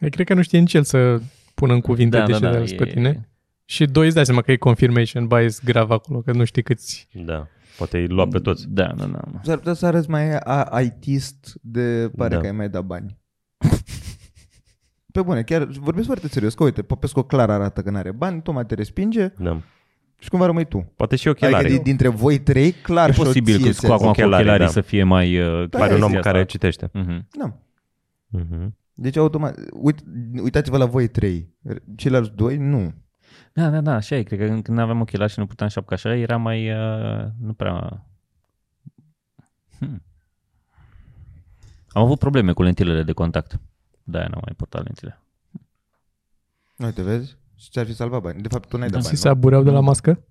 Eu cred că nu știe nici el să pună în cuvinte de ce te ales pe e- tine. Și doi îți dai seama că e confirmation bias grav acolo, că nu știi câți... Da. Poate îi lua pe toți. Da, da, da. S-ar putea să arăți mai a- ITist de pare Da. că ai mai dat bani. Pe bune, chiar vorbesc foarte serios, că uite, Popescu clar arată că n-are bani, Toma te respinge Da. și cumva rămâi tu. Poate și Adică ochelari. din- dintre voi trei, clar E și posibil că cu acum cu Ochelarii, ochelarii da. să fie mai... Uh, Da, Pare un om chestia care asta. citește. Mhm. Da. Mhm. Deci automat, uit, uitați-vă la voi trei. Ceilalți doi, nu. Da, da, da, așa e. Cred că când- când aveam ochelari și nu puteam șapca așa, era mai... Uh, nu prea... Hmm. Am avut probleme cu lentilele de contact. De-aia n-am mai portat lentile. Uite, vezi? Și ți-ar fi salvat bani. De fapt, tu n-ai Da. dat Și bani, se nu? abureau de la mască?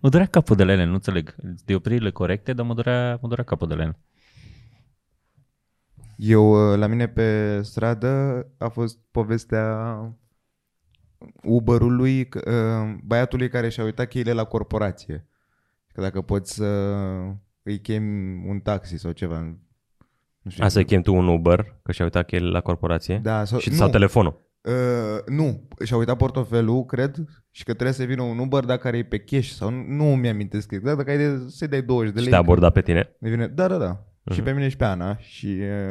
Mă durea capul de la ele, nu înțeleg. Diopririle corecte, dar mă durea, mă durea capul de la ele. Eu, uh, la mine pe stradă, a fost povestea Uber-ului, că, uh, băiatului care și-a uitat cheile la corporație. Că dacă poți să îi chemi un taxi sau ceva. Nu știu. A, să chem tu un Uber, că și-a uitat cheile la corporație? Da, sau, și, nu, sau telefonul. Uh, nu, și-a uitat portofelul, cred, și că trebuie să vină un Uber dacă are pe cash sau nu, nu mi-amintesc exact, dacă ai de, să-i dai 20 de Și lei. te-a abordat pe tine. Ne vine, da, da, da. Și Mhm. pe mine și pe Ana și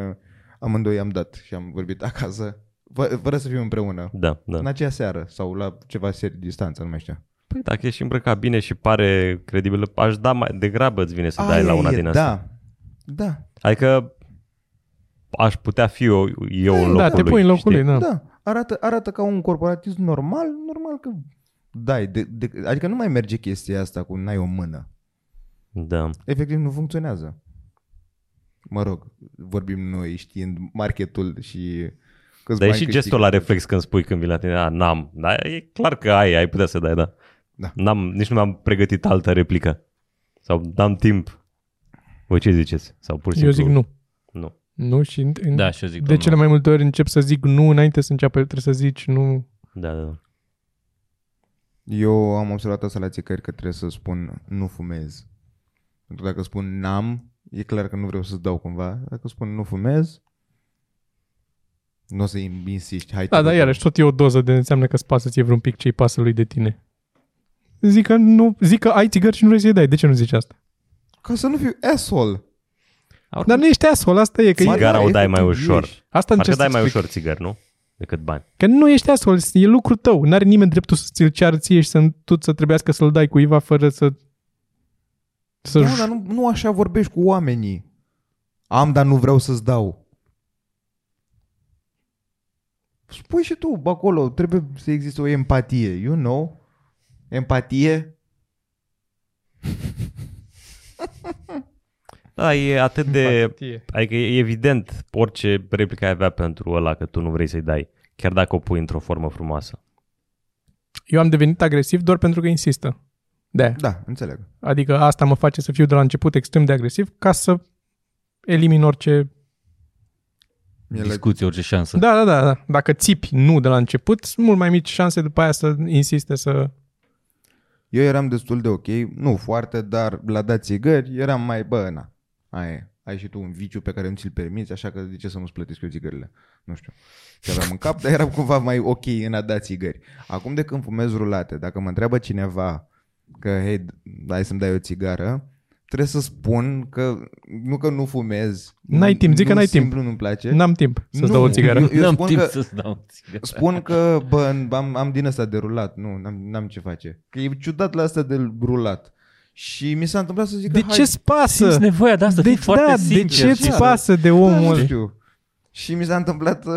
uh, amândoi am dat și am vorbit acasă, fă- fără să fim împreună. Da, da. În aceea seară sau la ceva seri distanță, nu mai știu. Păi dacă ești îmbrăcat bine și pare credibil, aș da mai degrabă îți vine să dai la Aia una e, din astea. Da, da, Adică aș putea fi eu, eu în locul Da, te lui. pui în locul știi? lui, da. da. Arată, arată ca un corporatist normal, normal că dai. De, de, adică nu mai merge chestia asta cu n-ai o mână. Da. Efectiv nu funcționează. Mă rog, vorbim noi știind marketul și câți Dar e bani și câștigi. gestul la reflex când spui când vii la tine, a, n-am. Dar e clar că ai, ai putea să dai, da. Da. N-am, nici nu mi-am pregătit altă replică. Sau n-am timp. Voi ce ziceți? Sau pur și Eu simplu... zic nu. Nu. Nu și în, în, Da, și eu zic de domnul. cele mai multe ori încep să zic nu înainte să înceapă, trebuie să zici nu. Da, da, da. Eu am observat asta la țicări că trebuie să spun nu fumez. Pentru că dacă spun n-am, e clar că nu vreau să-ți dau cumva. Dacă spun nu fumez, nu o să insisti. Hai, Da, te dar rog. iarăși tot e o doză de înseamnă că îți pasă ție vreun pic ce-i pasă lui de tine. Zic că, nu, zic că ai țigări și nu vrei să-i dai. De ce nu zici asta? Ca să nu fiu asshole. Dar nu ești asshole, asta e. Că, e, Țigara o dai mai efectiv ușor. ești. asta Parcă încerc dai să mai explic. ușor țigări, nu? Decât bani. Că nu ești asshole, e lucru tău. N-are nimeni dreptul să ți-l ceară ție și să tu să trebuiască să-l dai cuiva fără să... să Da, dar nu, nu așa vorbești cu oamenii. Am, dar nu vreau să-ți dau. Spui și tu, bă, acolo, trebuie să existe o empatie, you know? Empatie? Da, e atât de... Empatie. Adică e evident orice replică ai avea pentru ăla că tu nu vrei să-i dai. Chiar dacă o pui într-o formă frumoasă. Eu am devenit agresiv doar pentru că insistă. de Da, înțeleg. Adică asta mă face să fiu de la început extrem de agresiv ca să elimin orice... Mie la- Discuție, orice șansă. Da, da, da, da. Dacă țipi nu de la început, sunt mult mai mici șanse după aia să insiste să... Eu eram destul de ok, nu foarte, dar la dat țigări eram mai, bă, na, aia e. Ai și tu un viciu pe care nu ți-l permiți, așa că de ce să nu-ți plătesc eu țigările? Nu știu. Ce aveam în cap, dar eram cumva mai ok în a da țigări. Acum de când fumez rulate, dacă mă întreabă cineva că, hei, hai să-mi dai o țigară, trebuie să spun că, nu că nu fumez. N-ai timp, zic că nu n-ai simplu timp. Nu-mi place. N-am timp să-ți Nu, dau o țigară. eu- eu N-am spun timp că- să-ți dau o țigară. Spun că, bă, am, am din ăsta de rulat. Nu, n-am, n-am ce face. Că e ciudat la asta de rulat. Și mi s-a întâmplat să zic De că hai, ce-ți pasă? Simți nevoia de asta, de, fii foarte da, sincer. de ce-ți așa. pasă de da, omul nu ăla? știu. Și mi s-a întâmplat uh,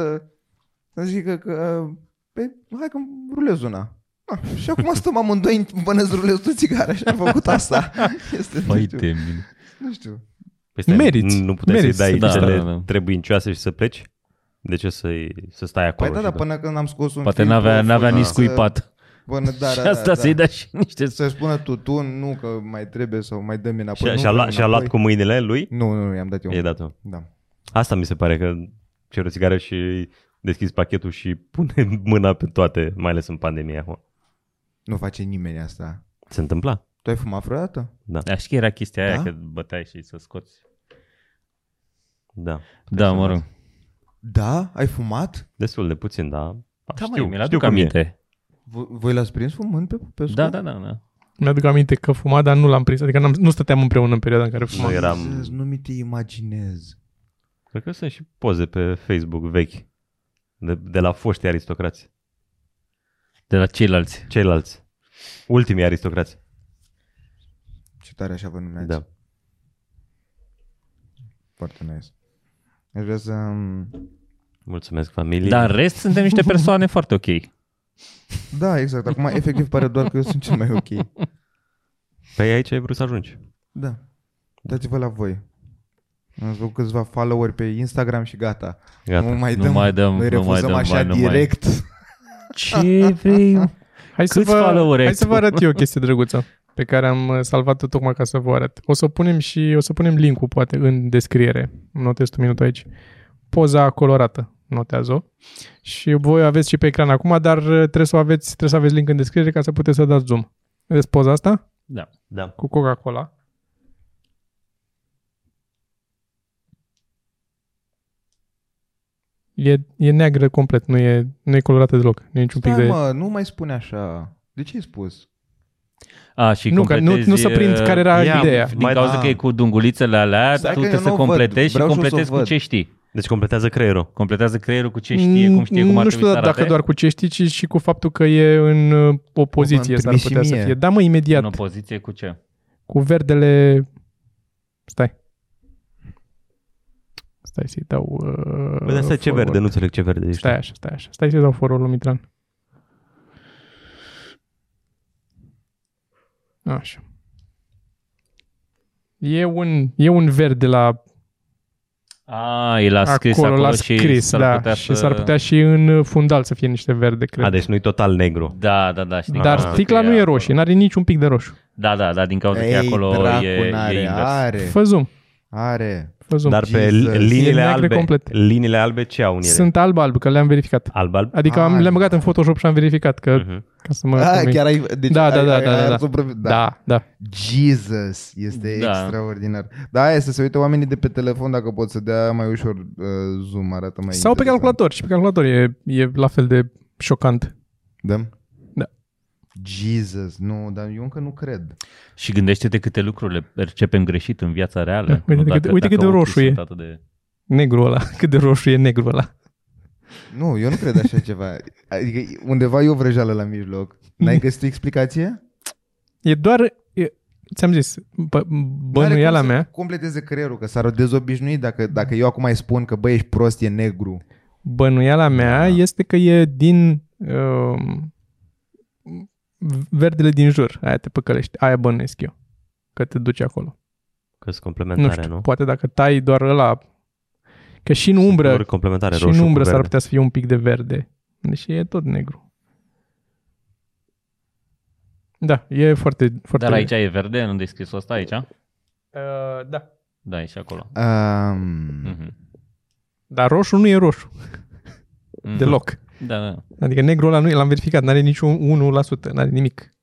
să zic că, că pe, hai că rulez una. Ah, și acum stăm amândoi până îți rulez tu țigară și am făcut asta. Este, nu Păi știu, de mine. nu știu. Păi stai, Meriți, Nu puteai meriți să-i dai să- cele Da, da, da. trebuincioase și să pleci? De ce să, să stai acolo? Păi da, și da, până când am scos un Poate film n-avea, cu- n-avea să- nici scuipat. Până, da, și da, asta da, să-i da. dea și niște... Să spună tutun, nu că mai trebuie sau mai dă-mi înapoi. Și, nu, și-a, că luat, nu și-a luat înapoi. cu mâinile lui? Nu, nu, nu, i-am dat eu. I-ai dat tu. Da. Asta mi se pare că cer o țigară și deschizi pachetul și pune mâna pe toate, mai ales în pandemie acum. Nu face nimeni asta. Se întâmpla? Tu ai fumat vreodată? Da. Dar știi că era chestia aia Da? că băteai și să scoți. Da. Da, mă rog. Da? Ai fumat? Destul de puțin, da. Da, știu, măi, mi-l știu aduc cum e. aminte. V- voi l-ați prins fumând pe Popescu? Da, da, da, da. Mi-aduc aminte că fuma, dar nu l-am prins. Adică n-am, nu stăteam împreună în perioada în care fumam. Nu eram- Jesus, nu mi te imaginez. Cred că sunt și poze pe Facebook vechi. De, de la foștii aristocrați. De la ceilalți. Ceilalți. Ultimii aristocrați. Ce tare așa vă numeați. Da. Foarte nice. Aș vrea să... um, Mulțumesc, familie. Dar în rest suntem niște persoane foarte ok. Da, exact. Acum efectiv pare doar că eu sunt cel mai ok. Pe aici ai vrut să ajungi. Da. Dați-vă la voi. Am văzut câțiva follower pe Instagram și gata. Gata. Nu mai Nu dăm, mai dăm, noi nu mai refuzăm dăm, așa mai, nu mai. direct. Ce vrei? Hai să Câți vă, followeri ai hai să tu? vă arăt eu o chestie drăguță pe care am uh, salvat-o tocmai ca să vă arăt. O să punem și o să punem link-ul poate în descriere. Notez un minut aici. Poza colorată. Notează-o. Și voi aveți și pe ecran acum, dar uh, trebuie să o aveți, trebuie să aveți link în descriere ca să puteți să dați zoom. Vedeți poza asta? Da. Da. Cu Coca-Cola. E, e neagră complet, nu e, nu e colorată deloc. Nu e niciun pic Stai de... mă, nu mai spune așa. De ce ai spus? A, și Nu, că nu- completezi, nu să prind uh, care era ia, ideea. Din Mai- cauza Ah. că e cu dungulițele alea, Stai tu că eu trebuie să nu văd. completezi și Vreau și o să completezi o cu văd. ce știi. Deci completează creierul. Completează creierul cu ce știe, cum știe, cum ar Nu trebui știu să dacă arate. doar cu ce știi, ci și cu faptul că e în uh, opoziție Îmi s-ar trimis și putea să mie. fie. Da, mă, imediat. În opoziție cu ce? Cu verdele... Stai. Stai să-i dau... Uh, Bă, dar stai, ce forward. verde? Nu înțeleg ce verde ești. Stai așa, stai așa. Stai să-i dau forward lui Mitran. Așa. E un, e un verde la A, el a scris acolo, acolo, l-a și scris, s-ar da. putea și să... s-ar putea și în fundal să fie niște verde, cred. A, deci nu-i total negru. Da, da, da. Știi Dar că sticla nu e acolo. roșie, n-are niciun pic de roșu. Da, da, da, din cauza că e Ei, acolo dracu, e, n-are, e invers. are, Fă zoom, are. Fă zoom. Dar pe Jesus. E liniile neagră albe, complet. liniile albe ce au în ele? Sunt alb-alb, că le-am verificat. Alb-alb? Adică am, Ah, le-am băgat în Photoshop și am verificat că, Mhm. ca să mă... Ah, conving. chiar ai... Deci Da, da, ai, da, ai, da, ai da, supravi- Da, da. Jesus, este Da. extraordinar. Da, aia să se uite oamenii de pe telefon dacă pot să dea mai ușor uh, zoom, arată mai Sau pe interesant. calculator. Și pe calculator e, e la fel de șocant. Dăm? Da. Jesus, nu, dar eu încă nu cred. Și gândește-te câte lucruri le percepem greșit în viața reală. Da, uite Nu cât- uite cât de ochii roșu e. sunt atât De... Negru ăla. Cât de roșu e negru ăla. Nu, eu nu cred așa ceva. Adică undeva e o vrăjeală la mijloc. N-ai găsit o explicație? E doar... E, ți-am zis, bă, N-are bănuiala cum să mea, completeze creierul, că s-ar dezobișnui dacă, dacă eu acum îi spun că băi, ești prost, e negru. bănuiala mea Da. este că e din um, verdele din jur. Aia te păcălești. Aia bănuiesc eu. Că te duci acolo. Că sunt Nu complementare, știu, nu? poate dacă tai doar ăla... Că și în Sunt umbră, culori complementare, și roșu în cu umbră s-ar verde. putea să fie un pic de verde. Deși e tot negru. Da, e foarte... foarte Dar aici e verde, nu descris asta aici? Uh, da. Da, e și acolo. Um, Mhm. Dar roșu nu e roșu. Mhm. Deloc. Da, da. Adică negru ăla nu e, l-am verificat, n-are niciun 1%, n-are nimic.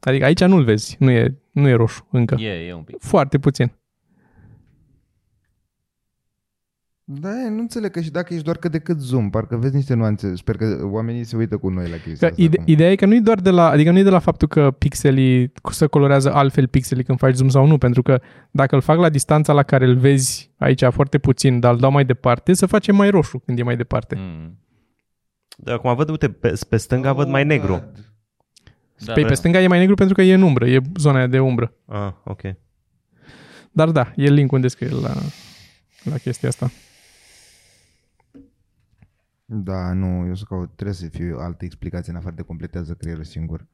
Adică aici nu-l vezi, nu e, nu e roșu încă. E, e un pic. Foarte puțin. Da, nu înțeleg că și dacă ești doar cât de cât zoom, parcă vezi niște nuanțe. Sper că oamenii se uită cu noi la chestia Că asta. ide- acum. ideea e că nu e doar de la, adică nu e de la faptul că pixelii se colorează altfel pixelii când faci zoom sau nu, pentru că dacă îl fac la distanța la care îl vezi aici foarte puțin, dar îl dau mai departe, se face mai roșu când e mai departe. Mm. Da, acum văd, uite, pe, pe stânga văd mai negru. God. Da, Pe, da. pe stânga e mai negru pentru că e în umbră, e zona aia de umbră. Ah, ok. Dar da, e link-ul în descriere la, la chestia asta. Da, nu, eu să caut, trebuie să fie o altă explicație în afară de completează creierul singur.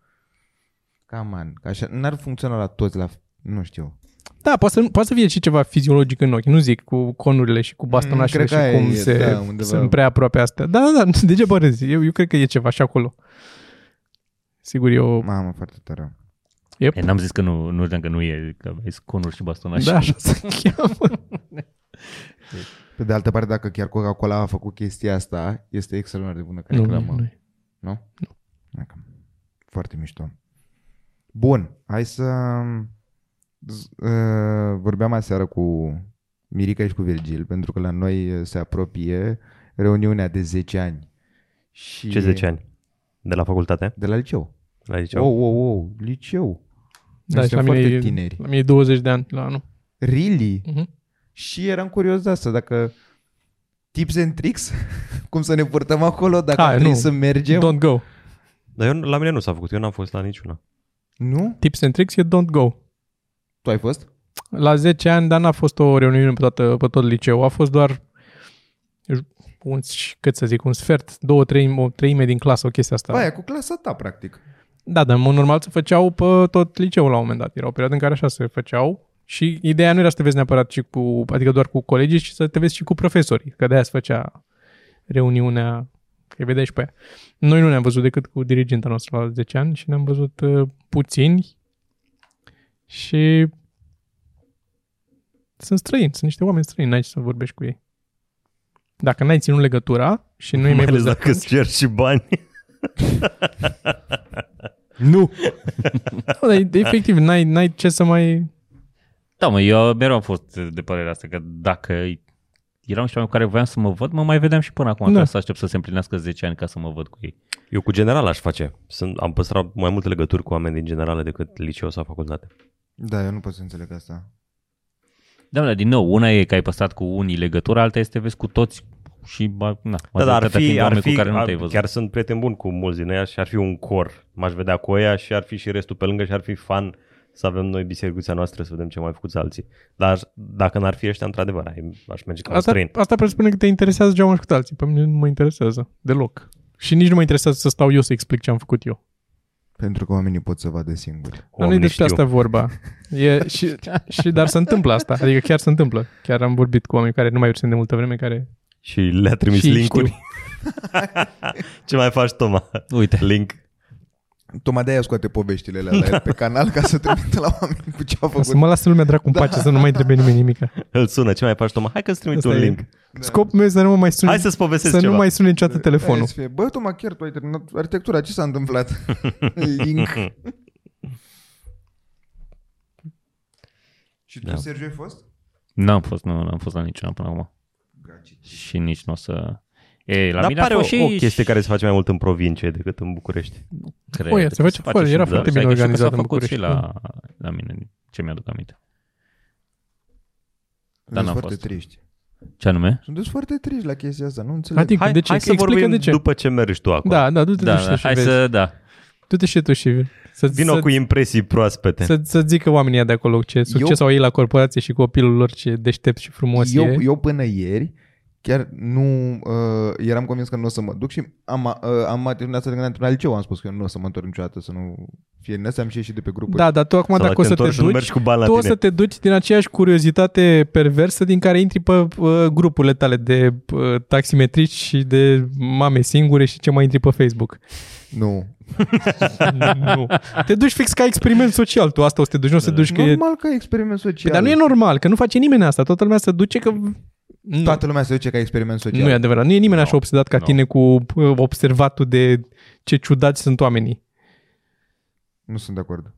Cam an, că așa, n-ar funcționa la toți, la, nu știu. Da, poate să, poate să fie și ceva fiziologic în ochi, nu zic, cu conurile și cu bastonașele Mm, cred și că aia cum e, se, da, undeva. sunt prea aproape astea. Da, da, da, degeaba râzi. Eu, eu cred că e ceva și acolo. Sigur, eu... Mamă, foarte tare. E, n-am zis că nu, nu știam că nu e, că aveți conuri și bastonași. Da, așa se cheamă. Pe de altă parte, dacă chiar Coca-Cola a făcut chestia asta, este extraordinar de bună ca Nu, reclamă. nu, nu. Nu? Nu. Dacă. Foarte mișto. Bun, hai să... z- Uh, vorbeam aseară cu Mirica și cu Virgil, pentru că la noi uh, se apropie reuniunea de 10 ani. Și Ce 10 ani? De la facultate? De la liceu. La liceu? Oh, oh, oh, liceu. Da, și Suntem la mine, foarte e, tineri. la mine e 20 de ani la anul. Really? Mhm. Și eram curios de asta, dacă tips and tricks, cum să ne purtăm acolo, dacă Hai, trebuie nu. să mergem. Don't go. Dar eu, la mine nu s-a făcut, eu n-am fost la niciuna. Nu? Tips and tricks e don't go. Tu ai fost? La 10 ani, dar n-a fost o reuniune pe, toată, pe tot liceu. A fost doar un, cât să zic, un sfert, două, trei, o treime din clasă, o chestie asta. Da. Aia cu clasa ta, practic. Da, dar în mod normal se făceau pe tot liceul la un moment dat. Era o perioadă în care așa se făceau și ideea nu era să te vezi neapărat și cu, adică doar cu colegii, ci să te vezi și cu profesorii, că de-aia se făcea reuniunea, că îi vedeai și pe aia. Noi nu ne-am văzut decât cu dirigenta noastră la 10 ani și ne-am văzut uh, puțini și sunt străini, sunt niște oameni străini, n-ai ce să vorbești cu ei. Dacă n-ai ținut legătura și nu i Mai mai ales văzut de dacă îți cer și bani. Nu! Nu, dar efectiv, n-ai, n-ai ce să mai... Da, mă, eu mereu am fost de părerea asta că dacă erau niște oameni cu care voiam să mă văd, mă mai vedeam și până acum, Da. da. să aștept să se împlinească 10 ani ca să mă văd cu ei. Eu cu general aș face. Sunt, am păstrat mai multe legături cu oameni din generale decât liceu sau facultate. Da, eu nu pot să înțeleg asta. Da, dar din nou, una e că ai păstrat cu unii legătura, alta este vezi cu toți și ba, na, Da, dar ar majoritatea fiind fi, ar oameni fi cu care nu ar, te-ai văzut. chiar sunt prieten bun cu mulți din ei și ar fi un cor. M-aș vedea cu ea și ar fi și restul pe lângă și ar fi fan să avem noi bisericuța noastră, să vedem ce mai făcuți alții. Dar dacă n-ar fi ăștia, într-adevăr, ai- aș merge ca un Asta, străin. asta presupune că te interesează ce am făcut alții. Pe mine nu mă interesează deloc. Și nici nu mă interesează să stau eu să explic ce am făcut eu. Pentru că oamenii pot să vadă singuri. Dar nu e Oamenii despre știu. asta vorba. E, și, și, dar se întâmplă asta. Adică chiar se întâmplă. Chiar am vorbit cu oameni care nu mai ursen de multă vreme, care... Și le-a trimis Și linkuri. ce mai faci, Toma? Uite, Link. Tocmai de-aia scoate poveștile alea la el pe canal ca să trimită la oameni cu ce a Să făcut. mă lasă lumea dracu în pace, să nu mai trebuie nimeni nimica. Îl sună. Ce mai faci, Toma? Hai că îți trimit Asta un e. link. Scopul meu e să nu mă mai suni, Hai să-ți povestesc să ceva. nu mai sune niciodată telefonul. Aia să fie, Bă, Toma, chiar tu ai terminat arhitectura, ce s-a întâmplat? Link. Și tu, Da. Sergiu, ai fost? n-am fost, nu, n-am fost la niciuna până acum. Și nici nu o să... Ei, la Dar mine a pare fost o, și... o chestie care se face mai mult în provincie decât în București. Cred O, ia, că se face foarte- și- era foarte bine stai că știu că organizat s-a în făcut și București. la, la mine, ce mi-aduc aminte. Sunt n-am foarte fost. triști. Ce anume? Sunt foarte triști la chestia asta, nu înțeleg. Adică, Hai, de ce? hai să Explică vorbim de ce. după ce mergi tu acolo. Da, da, du-te Da, tu și da, și hai vezi. să, da. Du-te și tu și să, Vino să, cu impresii proaspete. să, să zică oamenii de acolo ce succes Eu- au ei la corporație și copilul lor ce deștept și frumos eu, e. eu până ieri chiar nu uh, eram convins că nu o să mă duc și am, uh, am atitudinea asta de când am terminat liceu, am spus că eu nu o să mă întorc niciodată, să nu fie în astea, am și ieșit de pe grupuri. Da, dar tu acum Sau dacă o să te întorci și nu duci, mergi cu bani la tu o tine. să te duci din aceeași curiozitate perversă din care intri pe uh, grupurile tale de uh, taximetrici și de mame singure și ce mai intri pe Facebook. Nu. nu. Te duci fix ca experiment social, tu asta o să te duci, nu o să te duci că e... Normal ca experiment Păi, social. dar nu e normal, că nu face nimeni asta. Toată lumea se duce că... Nu, Toată lumea se duce ca experiment social. nu e adevărat. Nu e nimeni așa Nu, obsedat ca nu. tine cu uh, observatul de ce ciudați sunt oamenii. Nu sunt de acord.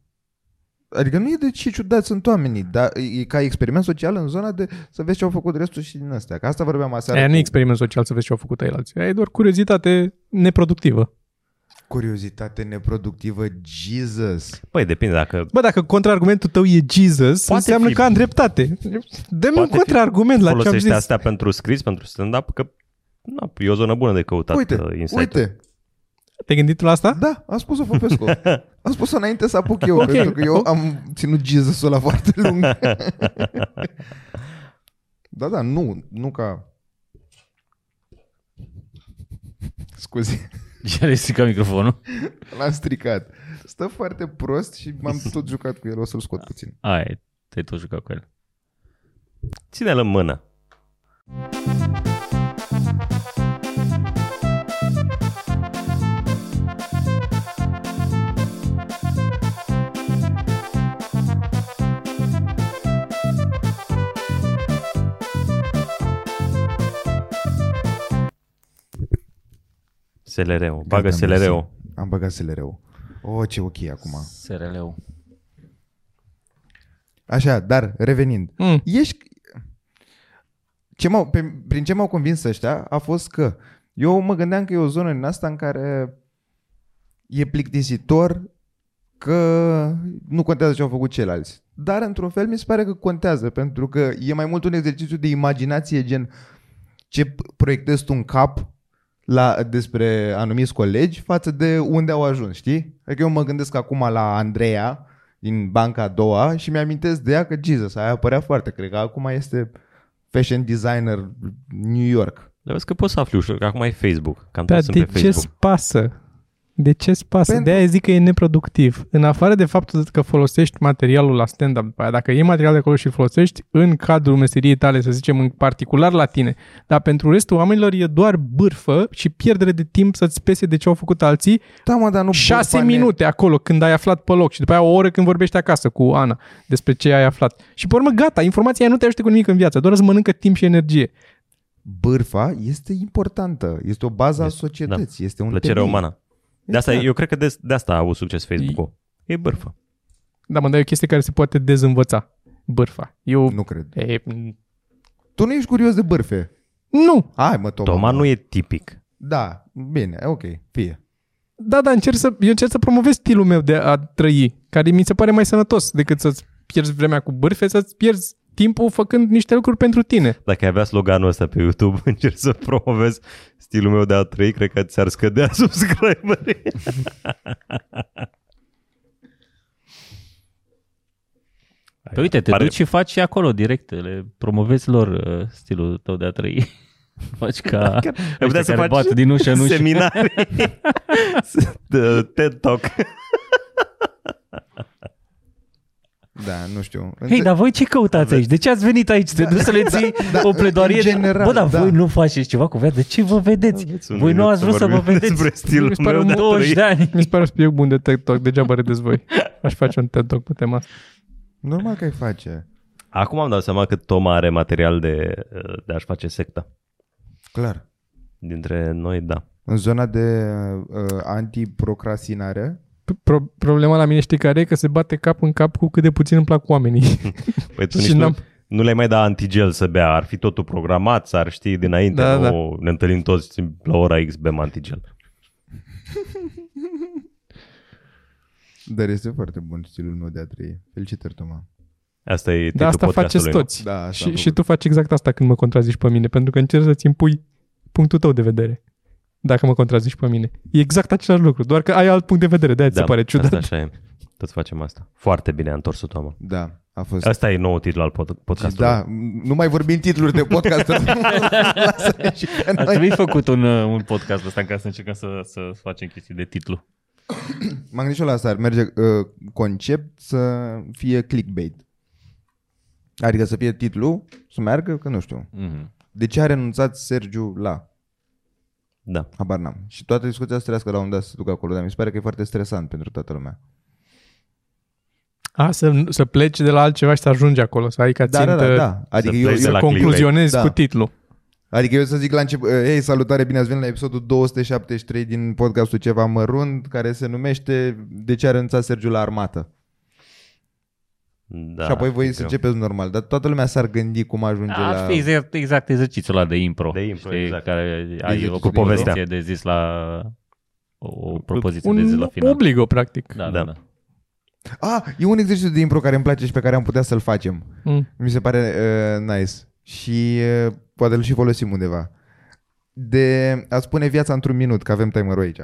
Adică nu e de ce ciudați sunt oamenii, dar e ca experiment social în zona de să vezi ce au făcut restul și din astea. Că asta vorbeam aseară Aia nu e cu experiment social să vezi ce au făcut alții. Aia e doar curiozitate neproductivă. Curiozitate neproductivă. Jesus! Păi depinde dacă... Bă, dacă contraargumentul tău e Jesus, Poate înseamnă fi- că am dreptate. Dă-mi un Poate fi- contraargument la ce am folosești zis. astea pentru scris, pentru stand-up, că na, e o zonă bună de căutat Uite, uh, insight uite, Te-ai gândit tu la asta? da, a spus-o Popescu. A spus-o înainte să apuc eu, Ok. pentru că eu am ținut Jesus-ul la foarte lung. da, da, nu, nu ca... Scuze, Ce ai stricat microfonul? l-am stricat. Stă foarte prost și m-am tot jucat cu el, o să-l scot puțin. Ai, te-ai tot jucat cu el. Ține-l în mână. SLR-ul. Bagă Gata, SLR-ul. Am băgat SLR-ul. Oh, ce ok acum. SRL-ul. Așa, dar revenind. Mm. Ești... Ce m-au, pe, prin ce m-au convins ăștia a fost că Eu mă gândeam că e o zonă din asta în care e plictisitor că nu contează ce au făcut ceilalți. Dar, într-un fel, mi se pare că contează, pentru că e mai mult un exercițiu de imaginație, gen ce p- proiectezi tu în cap la, despre anumiți colegi față de unde au ajuns, știi? Adică eu mă gândesc acum la Andreea din banca a doua și mi-amintesc de ea că, Jesus, aia apărea foarte, cred că acum este fashion designer New York. Dar vezi că poți să afli ușor, că acum e Facebook. Cam Dar toți sunt de pe ce Facebook. îți pasă? De ce îți pasă? Pentru- De aia zic că e neproductiv. În afară de faptul că folosești materialul la stand-up, după aia, dacă iei material de acolo și îl folosești în cadrul meseriei tale, să zicem, în particular la tine, dar pentru restul oamenilor e doar bârfă și pierdere de timp să-ți pese de ce au făcut alții, Da, mă, dar nu șase bârfa ne- minute acolo când ai aflat pe loc și după aia o oră când vorbești acasă cu Ana despre ce ai aflat. Și pe urmă, gata, informația aia nu te ajută cu nimic în viață, doar îți mănâncă timp și energie. Bârfa este importantă, este o bază a Este- societății, este un Plăcerea temei. umană. De asta, Exact. eu cred că de, de asta a avut succes Facebook-ul. E bârfă. Da, mă, dar e o chestie care se poate dezînvăța. Bârfa. Eu... Nu cred. E, Tu nu ești curios de bârfe. nu, Hai, mă, Toma. Toma mă. nu e tipic. Da, bine, ok, fie. Da, da, încerc să, eu încerc să promovez stilul meu de a trăi, care mi se pare mai sănătos decât să-ți pierzi vremea cu bârfe, să-ți pierzi timpul făcând niște lucruri pentru tine. Dacă ai avea sloganul ăsta pe YouTube, încerc să promovez stilul meu de a trăi, cred că ți-ar scădea subscriberii. Păi uite, te Pare- duci și faci și acolo direct, le promovezi lor uh, stilul tău de a trăi. faci ca Ai putea ăștia să care faci bat din ușă în ușă. seminarii. De TED Talk. Da, nu știu. Hei, dar voi ce căutați aici? De ce ați venit aici? Te duci să le ții da, o pledoarie? în general, Bă, dar da. voi nu faceți ceva cu viața? De ce vă vedeți? Aveți un Voi nu minut ați vrut să vă vorbim vedeți? Despre stilul Mi se pare meu un de a 20 trăi. de ani. Mi se pare un subiect bun de TED Talk, degeaba râdeți voi. Aș face un TED Talk pe tema asta. Normal că ai face. Acum am dat seama că Toma are material de, de a-și face sectă. Clar. Dintre noi, da. În zona de uh, antiprocrastinare, Pro- problema la mine știi care e? Că se bate cap în cap cu cât de puțin îmi plac oamenii. Păi tu Și nici nu, n-am- nu le-ai mai da antigel să bea, ar fi totul programat, s-ar ști dinainte, Da, nu ne întâlnim toți la ora X, bem antigel. dar este foarte bun stilul meu de a trăi. Felicitări, Toma. Asta e Dar titlul asta faceți podcastului, nu? toți. Da, asta am și, și făcut. tu faci exact asta când mă contrazici pe mine, pentru că încerci să-ți impui punctul tău de vedere. Dacă mă contrazici pe mine. E exact același lucru, doar că ai alt punct de vedere, de-aia ți se pare ciudat. Da, Asta așa e. Toți facem asta. Foarte bine a întors-o Toma. Da, a fost. Asta e nou titlu al pod- podcastului. Da, nu mai vorbim titluri de podcast. Lasă-ne și pe Ar noi. trebui făcut un, uh, un podcast ăsta în care să încercăm să, să facem chestii de titlu. M-am gândit și eu la asta, ar merge uh, concept să fie clickbait. Adică să fie titlu, să meargă, că nu știu. Mm-hmm. De ce a renunțat Sergiu la? Da. Habar n-am. Și toată discuția să trească la un dat să se ducă acolo, dar mi se pare că e foarte stresant pentru toată lumea. A, să, să pleci de la altceva și să ajungi acolo, să ai ca Da, țintă, da, da, da. Adică Să eu, pleci de eu, la concluzionezi clickbait. cu titlul. Adică eu să zic la început, hei, salutare, bine ați venit la episodul 273 din podcastul Ceva Mărunt, care se numește De ce a renunțat Sergiu la armată? Da și apoi voi știu să eu. începeți normal, dar toată lumea s-ar gândi cum ajunge Ar la... fi exact, exact exercițiul ăla de impro. De impro, știi, exact. Care ai Exercițiul o de propoziție impro. de zis la... O propoziție de zis Un la final. obligo, practic. Da, da, Da. da. Ah, e un exercițiu de impro care îmi place și pe care am putea să-l facem. Mm. Mi se pare uh, nice. Și uh, poate îl și folosim undeva. De a spune viața într-un minut, că avem timer aici.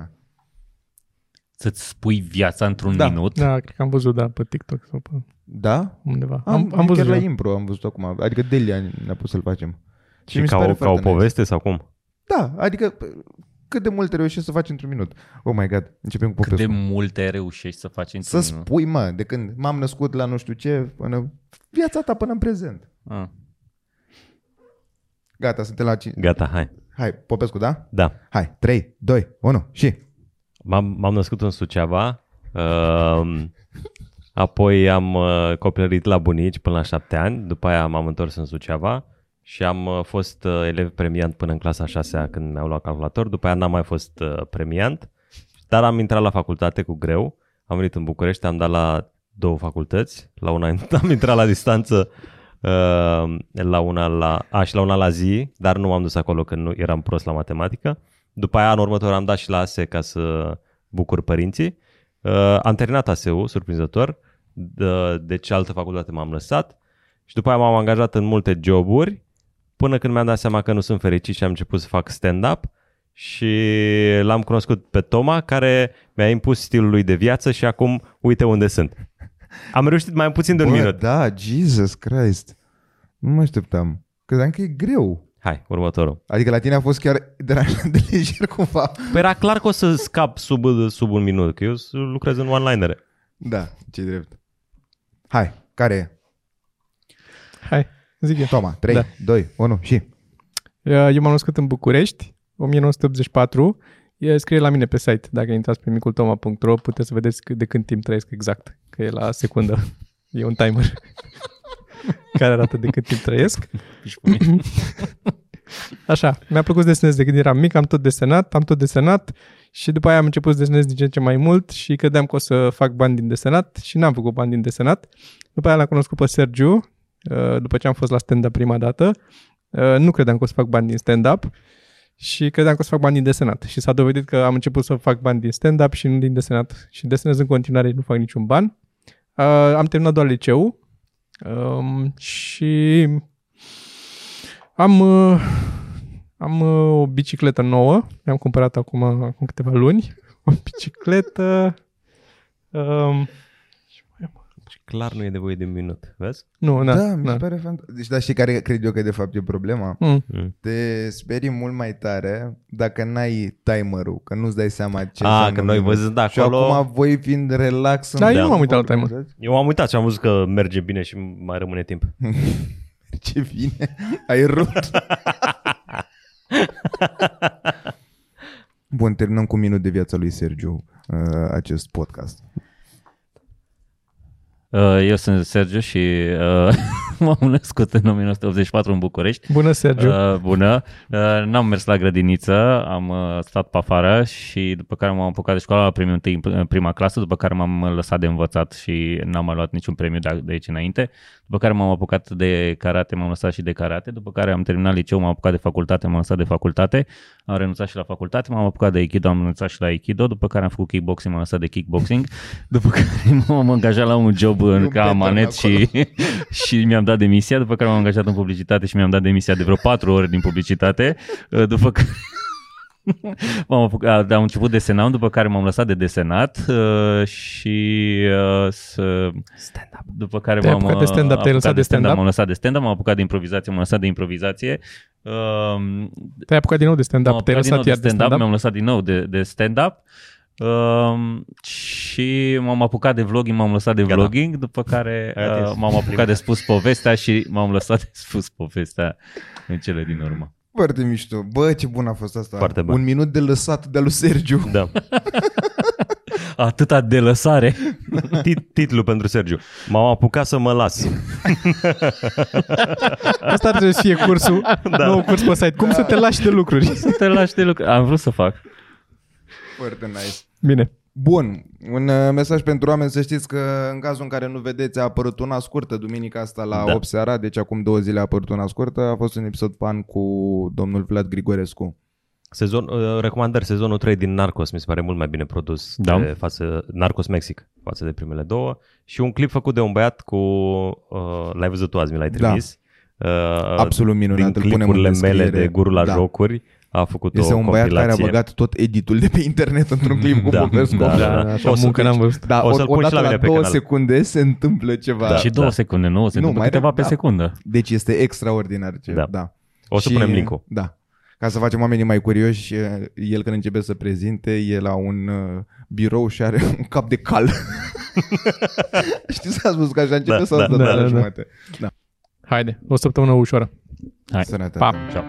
Să-ți spui viața într-un Da. minut. Da, cred că am văzut, da, pe TikTok sau pe Da? undeva. Am, Am, am văzut chiar la eu. impro, am văzut acum. Adică Delia ne-a pus să-l facem. Și mi se ca pare o, ca o foarte nice. poveste sau cum? Da, adică p- cât de mult reușești să faci într-un minut. Oh my god, începem cu Cât de Popescu. multe reușești să faci Să într-un minut. spui, mă, de când m-am născut la nu știu ce, până viața ta până în prezent. Ah. Gata, suntem la 5. Gata, hai. Hai, Popescu, da? Da. Hai, 3, 2, 1 și... M-am, m-am născut în Suceava, uh, apoi am uh, copilărit la bunici până la șapte ani, după aia m-am întors în Suceava și am uh, fost uh, elev premiant până în clasa 6 când mi-au luat calculator, după aia n-am mai fost uh, premiant, dar am intrat la facultate cu greu, am venit în București, am dat la două facultăți, la una am intrat la distanță, uh, la una la, a, și la una la zi, dar nu m-am dus acolo că nu eram prost la matematică. După aia, în următor, am dat și la ASE ca să bucur părinții. Uh, am terminat ASE-ul, surprinzător, de, de ce altă facultate m-am lăsat și după aia m-am angajat în multe joburi până când mi-am dat seama că nu sunt fericit și am început să fac stand-up și l-am cunoscut pe Toma care mi-a impus stilul lui de viață și acum uite unde sunt. Am reușit mai puțin de un Bă, minut. da, Jesus Christ. Nu mă așteptam. Credeam că e greu. Hai, următorul. Adică la tine a fost chiar deranjant de lejer cumva. Păi era clar că o să scap sub, sub un minut, că eu lucrez în one-linere. Da, ce drept. Hai, care e? Hai, zic eu. Toma, 3, Da. 2, 1 și... Eu m-am născut în București, 1984. E, scrie la mine pe site, dacă intrați pe micultoma.ro, puteți să vedeți cât- de când timp trăiesc exact, că e la secundă. E un timer care arată de cât timp trăiesc. Așa, mi-a plăcut să desenez de când eram mic, am tot desenat, am tot desenat și după aia am început să desenez din ce în ce mai mult și credeam că o să fac bani din desenat și n-am făcut bani din desenat. După aia l-am cunoscut pe Sergiu, uh, după ce am fost la stand-up prima dată. Uh, Nu credeam că o să fac bani din stand-up și credeam că o să fac bani din desenat. Și s-a dovedit că am început să fac bani din stand-up și nu din desenat. Și desenez în continuare, nu fac niciun ban. Uh, am terminat doar liceu um, și am, uh, am uh, o bicicletă nouă. Mi-am cumpărat acum, acum câteva luni. O bicicletă... Um, Și clar nu e nevoie de un minut, vezi? nu, Da, na, da mi se na. pare fantastic. Deci, dar știi care cred eu că de fapt e problema? Mm. Mm. Te sperii mult mai tare dacă n-ai timerul, că nu-ți dai seama ce A, înseamnă că noi minut. văzând de Și acolo... acum voi fiind relax în Da, eu nu nu m-am uitat la timer. Eu am uitat și am văzut că merge bine și mai rămâne timp. Ce bine, ai rupt. Bun, terminăm cu un minut de viața lui Sergiu uh, acest podcast. Uh, Eu sunt Sergiu și uh, m-am născut în 1984 în București. Bună, Sergiu. Uh, bună. Uh, n-am mers la grădiniță, am uh, stat pe afară și după care m-am apucat de școală la primul întâi, în prima clasă, după care m-am lăsat de învățat și n-am mai luat niciun premiu de, de aici înainte. După care m-am apucat de karate, m-am lăsat și de karate. După care am terminat liceu, m-am apucat de facultate, m-am lăsat de facultate. Am renunțat și la facultate, m-am apucat de Aikido, am renunțat și la Aikido. După care am făcut kickboxing, m-am lăsat de kickboxing. După care m-am angajat la un job în, Un ca pattern manet și, și mi-am dat demisia. După care m-am angajat în publicitate și mi-am dat demisia de vreo patru ori din publicitate. După care M-am apucat, am început desenam, după care m-am lăsat de desenat uh, și uh, să, Stand-up. după care Te-ai m-am apucat de stand-up, uh, te-ai apucat lăsat de stand-up? M-am lăsat de stand-up, m-am apucat de improvizație, m-am lăsat de improvizație. Uh, Te-ai apucat din nou de m-am stand-up, te-ai apucat din nou lăsat de iar de stand-up, stand-up. mi-am lăsat din nou de, de stand-up. Um, și m-am apucat de vlogging, m-am lăsat de Gata. vlogging, după care Ai atins. uh, m-am apucat de spus povestea și m-am lăsat de spus povestea în cele din urmă. Foarte mișto. Bă, ce bun a fost asta. Foarte bun. Un minut de lăsat de lui Sergiu. Da. Atâta de lăsare. Tit- titlul pentru Sergiu. M-am apucat să mă las. Asta ar trebui să fie cursul, da. nou curs pe site. Cum să te lași de lucruri. Să te lași de lucru. Am vrut să fac. Foarte nice. Bine. Bun, un uh, mesaj pentru oameni să știți că în cazul în care nu vedeți a apărut una scurtă duminica asta la Da. da. 8 seara, deci acum două zile a apărut una scurtă, a fost un episod pan cu domnul Vlad Grigorescu. Sezon, uh, recomandări, sezonul 3 din Narcos mi se pare mult mai bine produs Da. de față, Narcos Mexic față de primele două și un clip făcut de un băiat cu, uh, l-ai văzut tu azi, mi l-ai Da. trimis. Uh, Absolut minunat, din îl punem în clipurile mele descriere. de gurul la Da. jocuri a făcut Este o un băiat care a compilație. băgat tot editul de pe internet într-un clip cu Da, Popescu. da, Da, da. da, așa O să- muncă n-am văzut. Da, O să-l o, pun și odată la la, mine pe două canal. secunde se întâmplă ceva. Da. și două secunde, nu? Se Nu, întâmplă mai câteva re- pe da. secundă. Deci este extraordinar. Ce, Da. da. O să Și- punem link-ul. Da. Ca să facem oamenii mai curioși, el când începe să prezinte, e la un uh, birou și are un cap de cal. Știți să a spus că așa începe Da, sau da, să da, dea la da, da. jumate? Da. Haide, o săptămână ușoară. Hai. Sănătate. Pa. Ciao.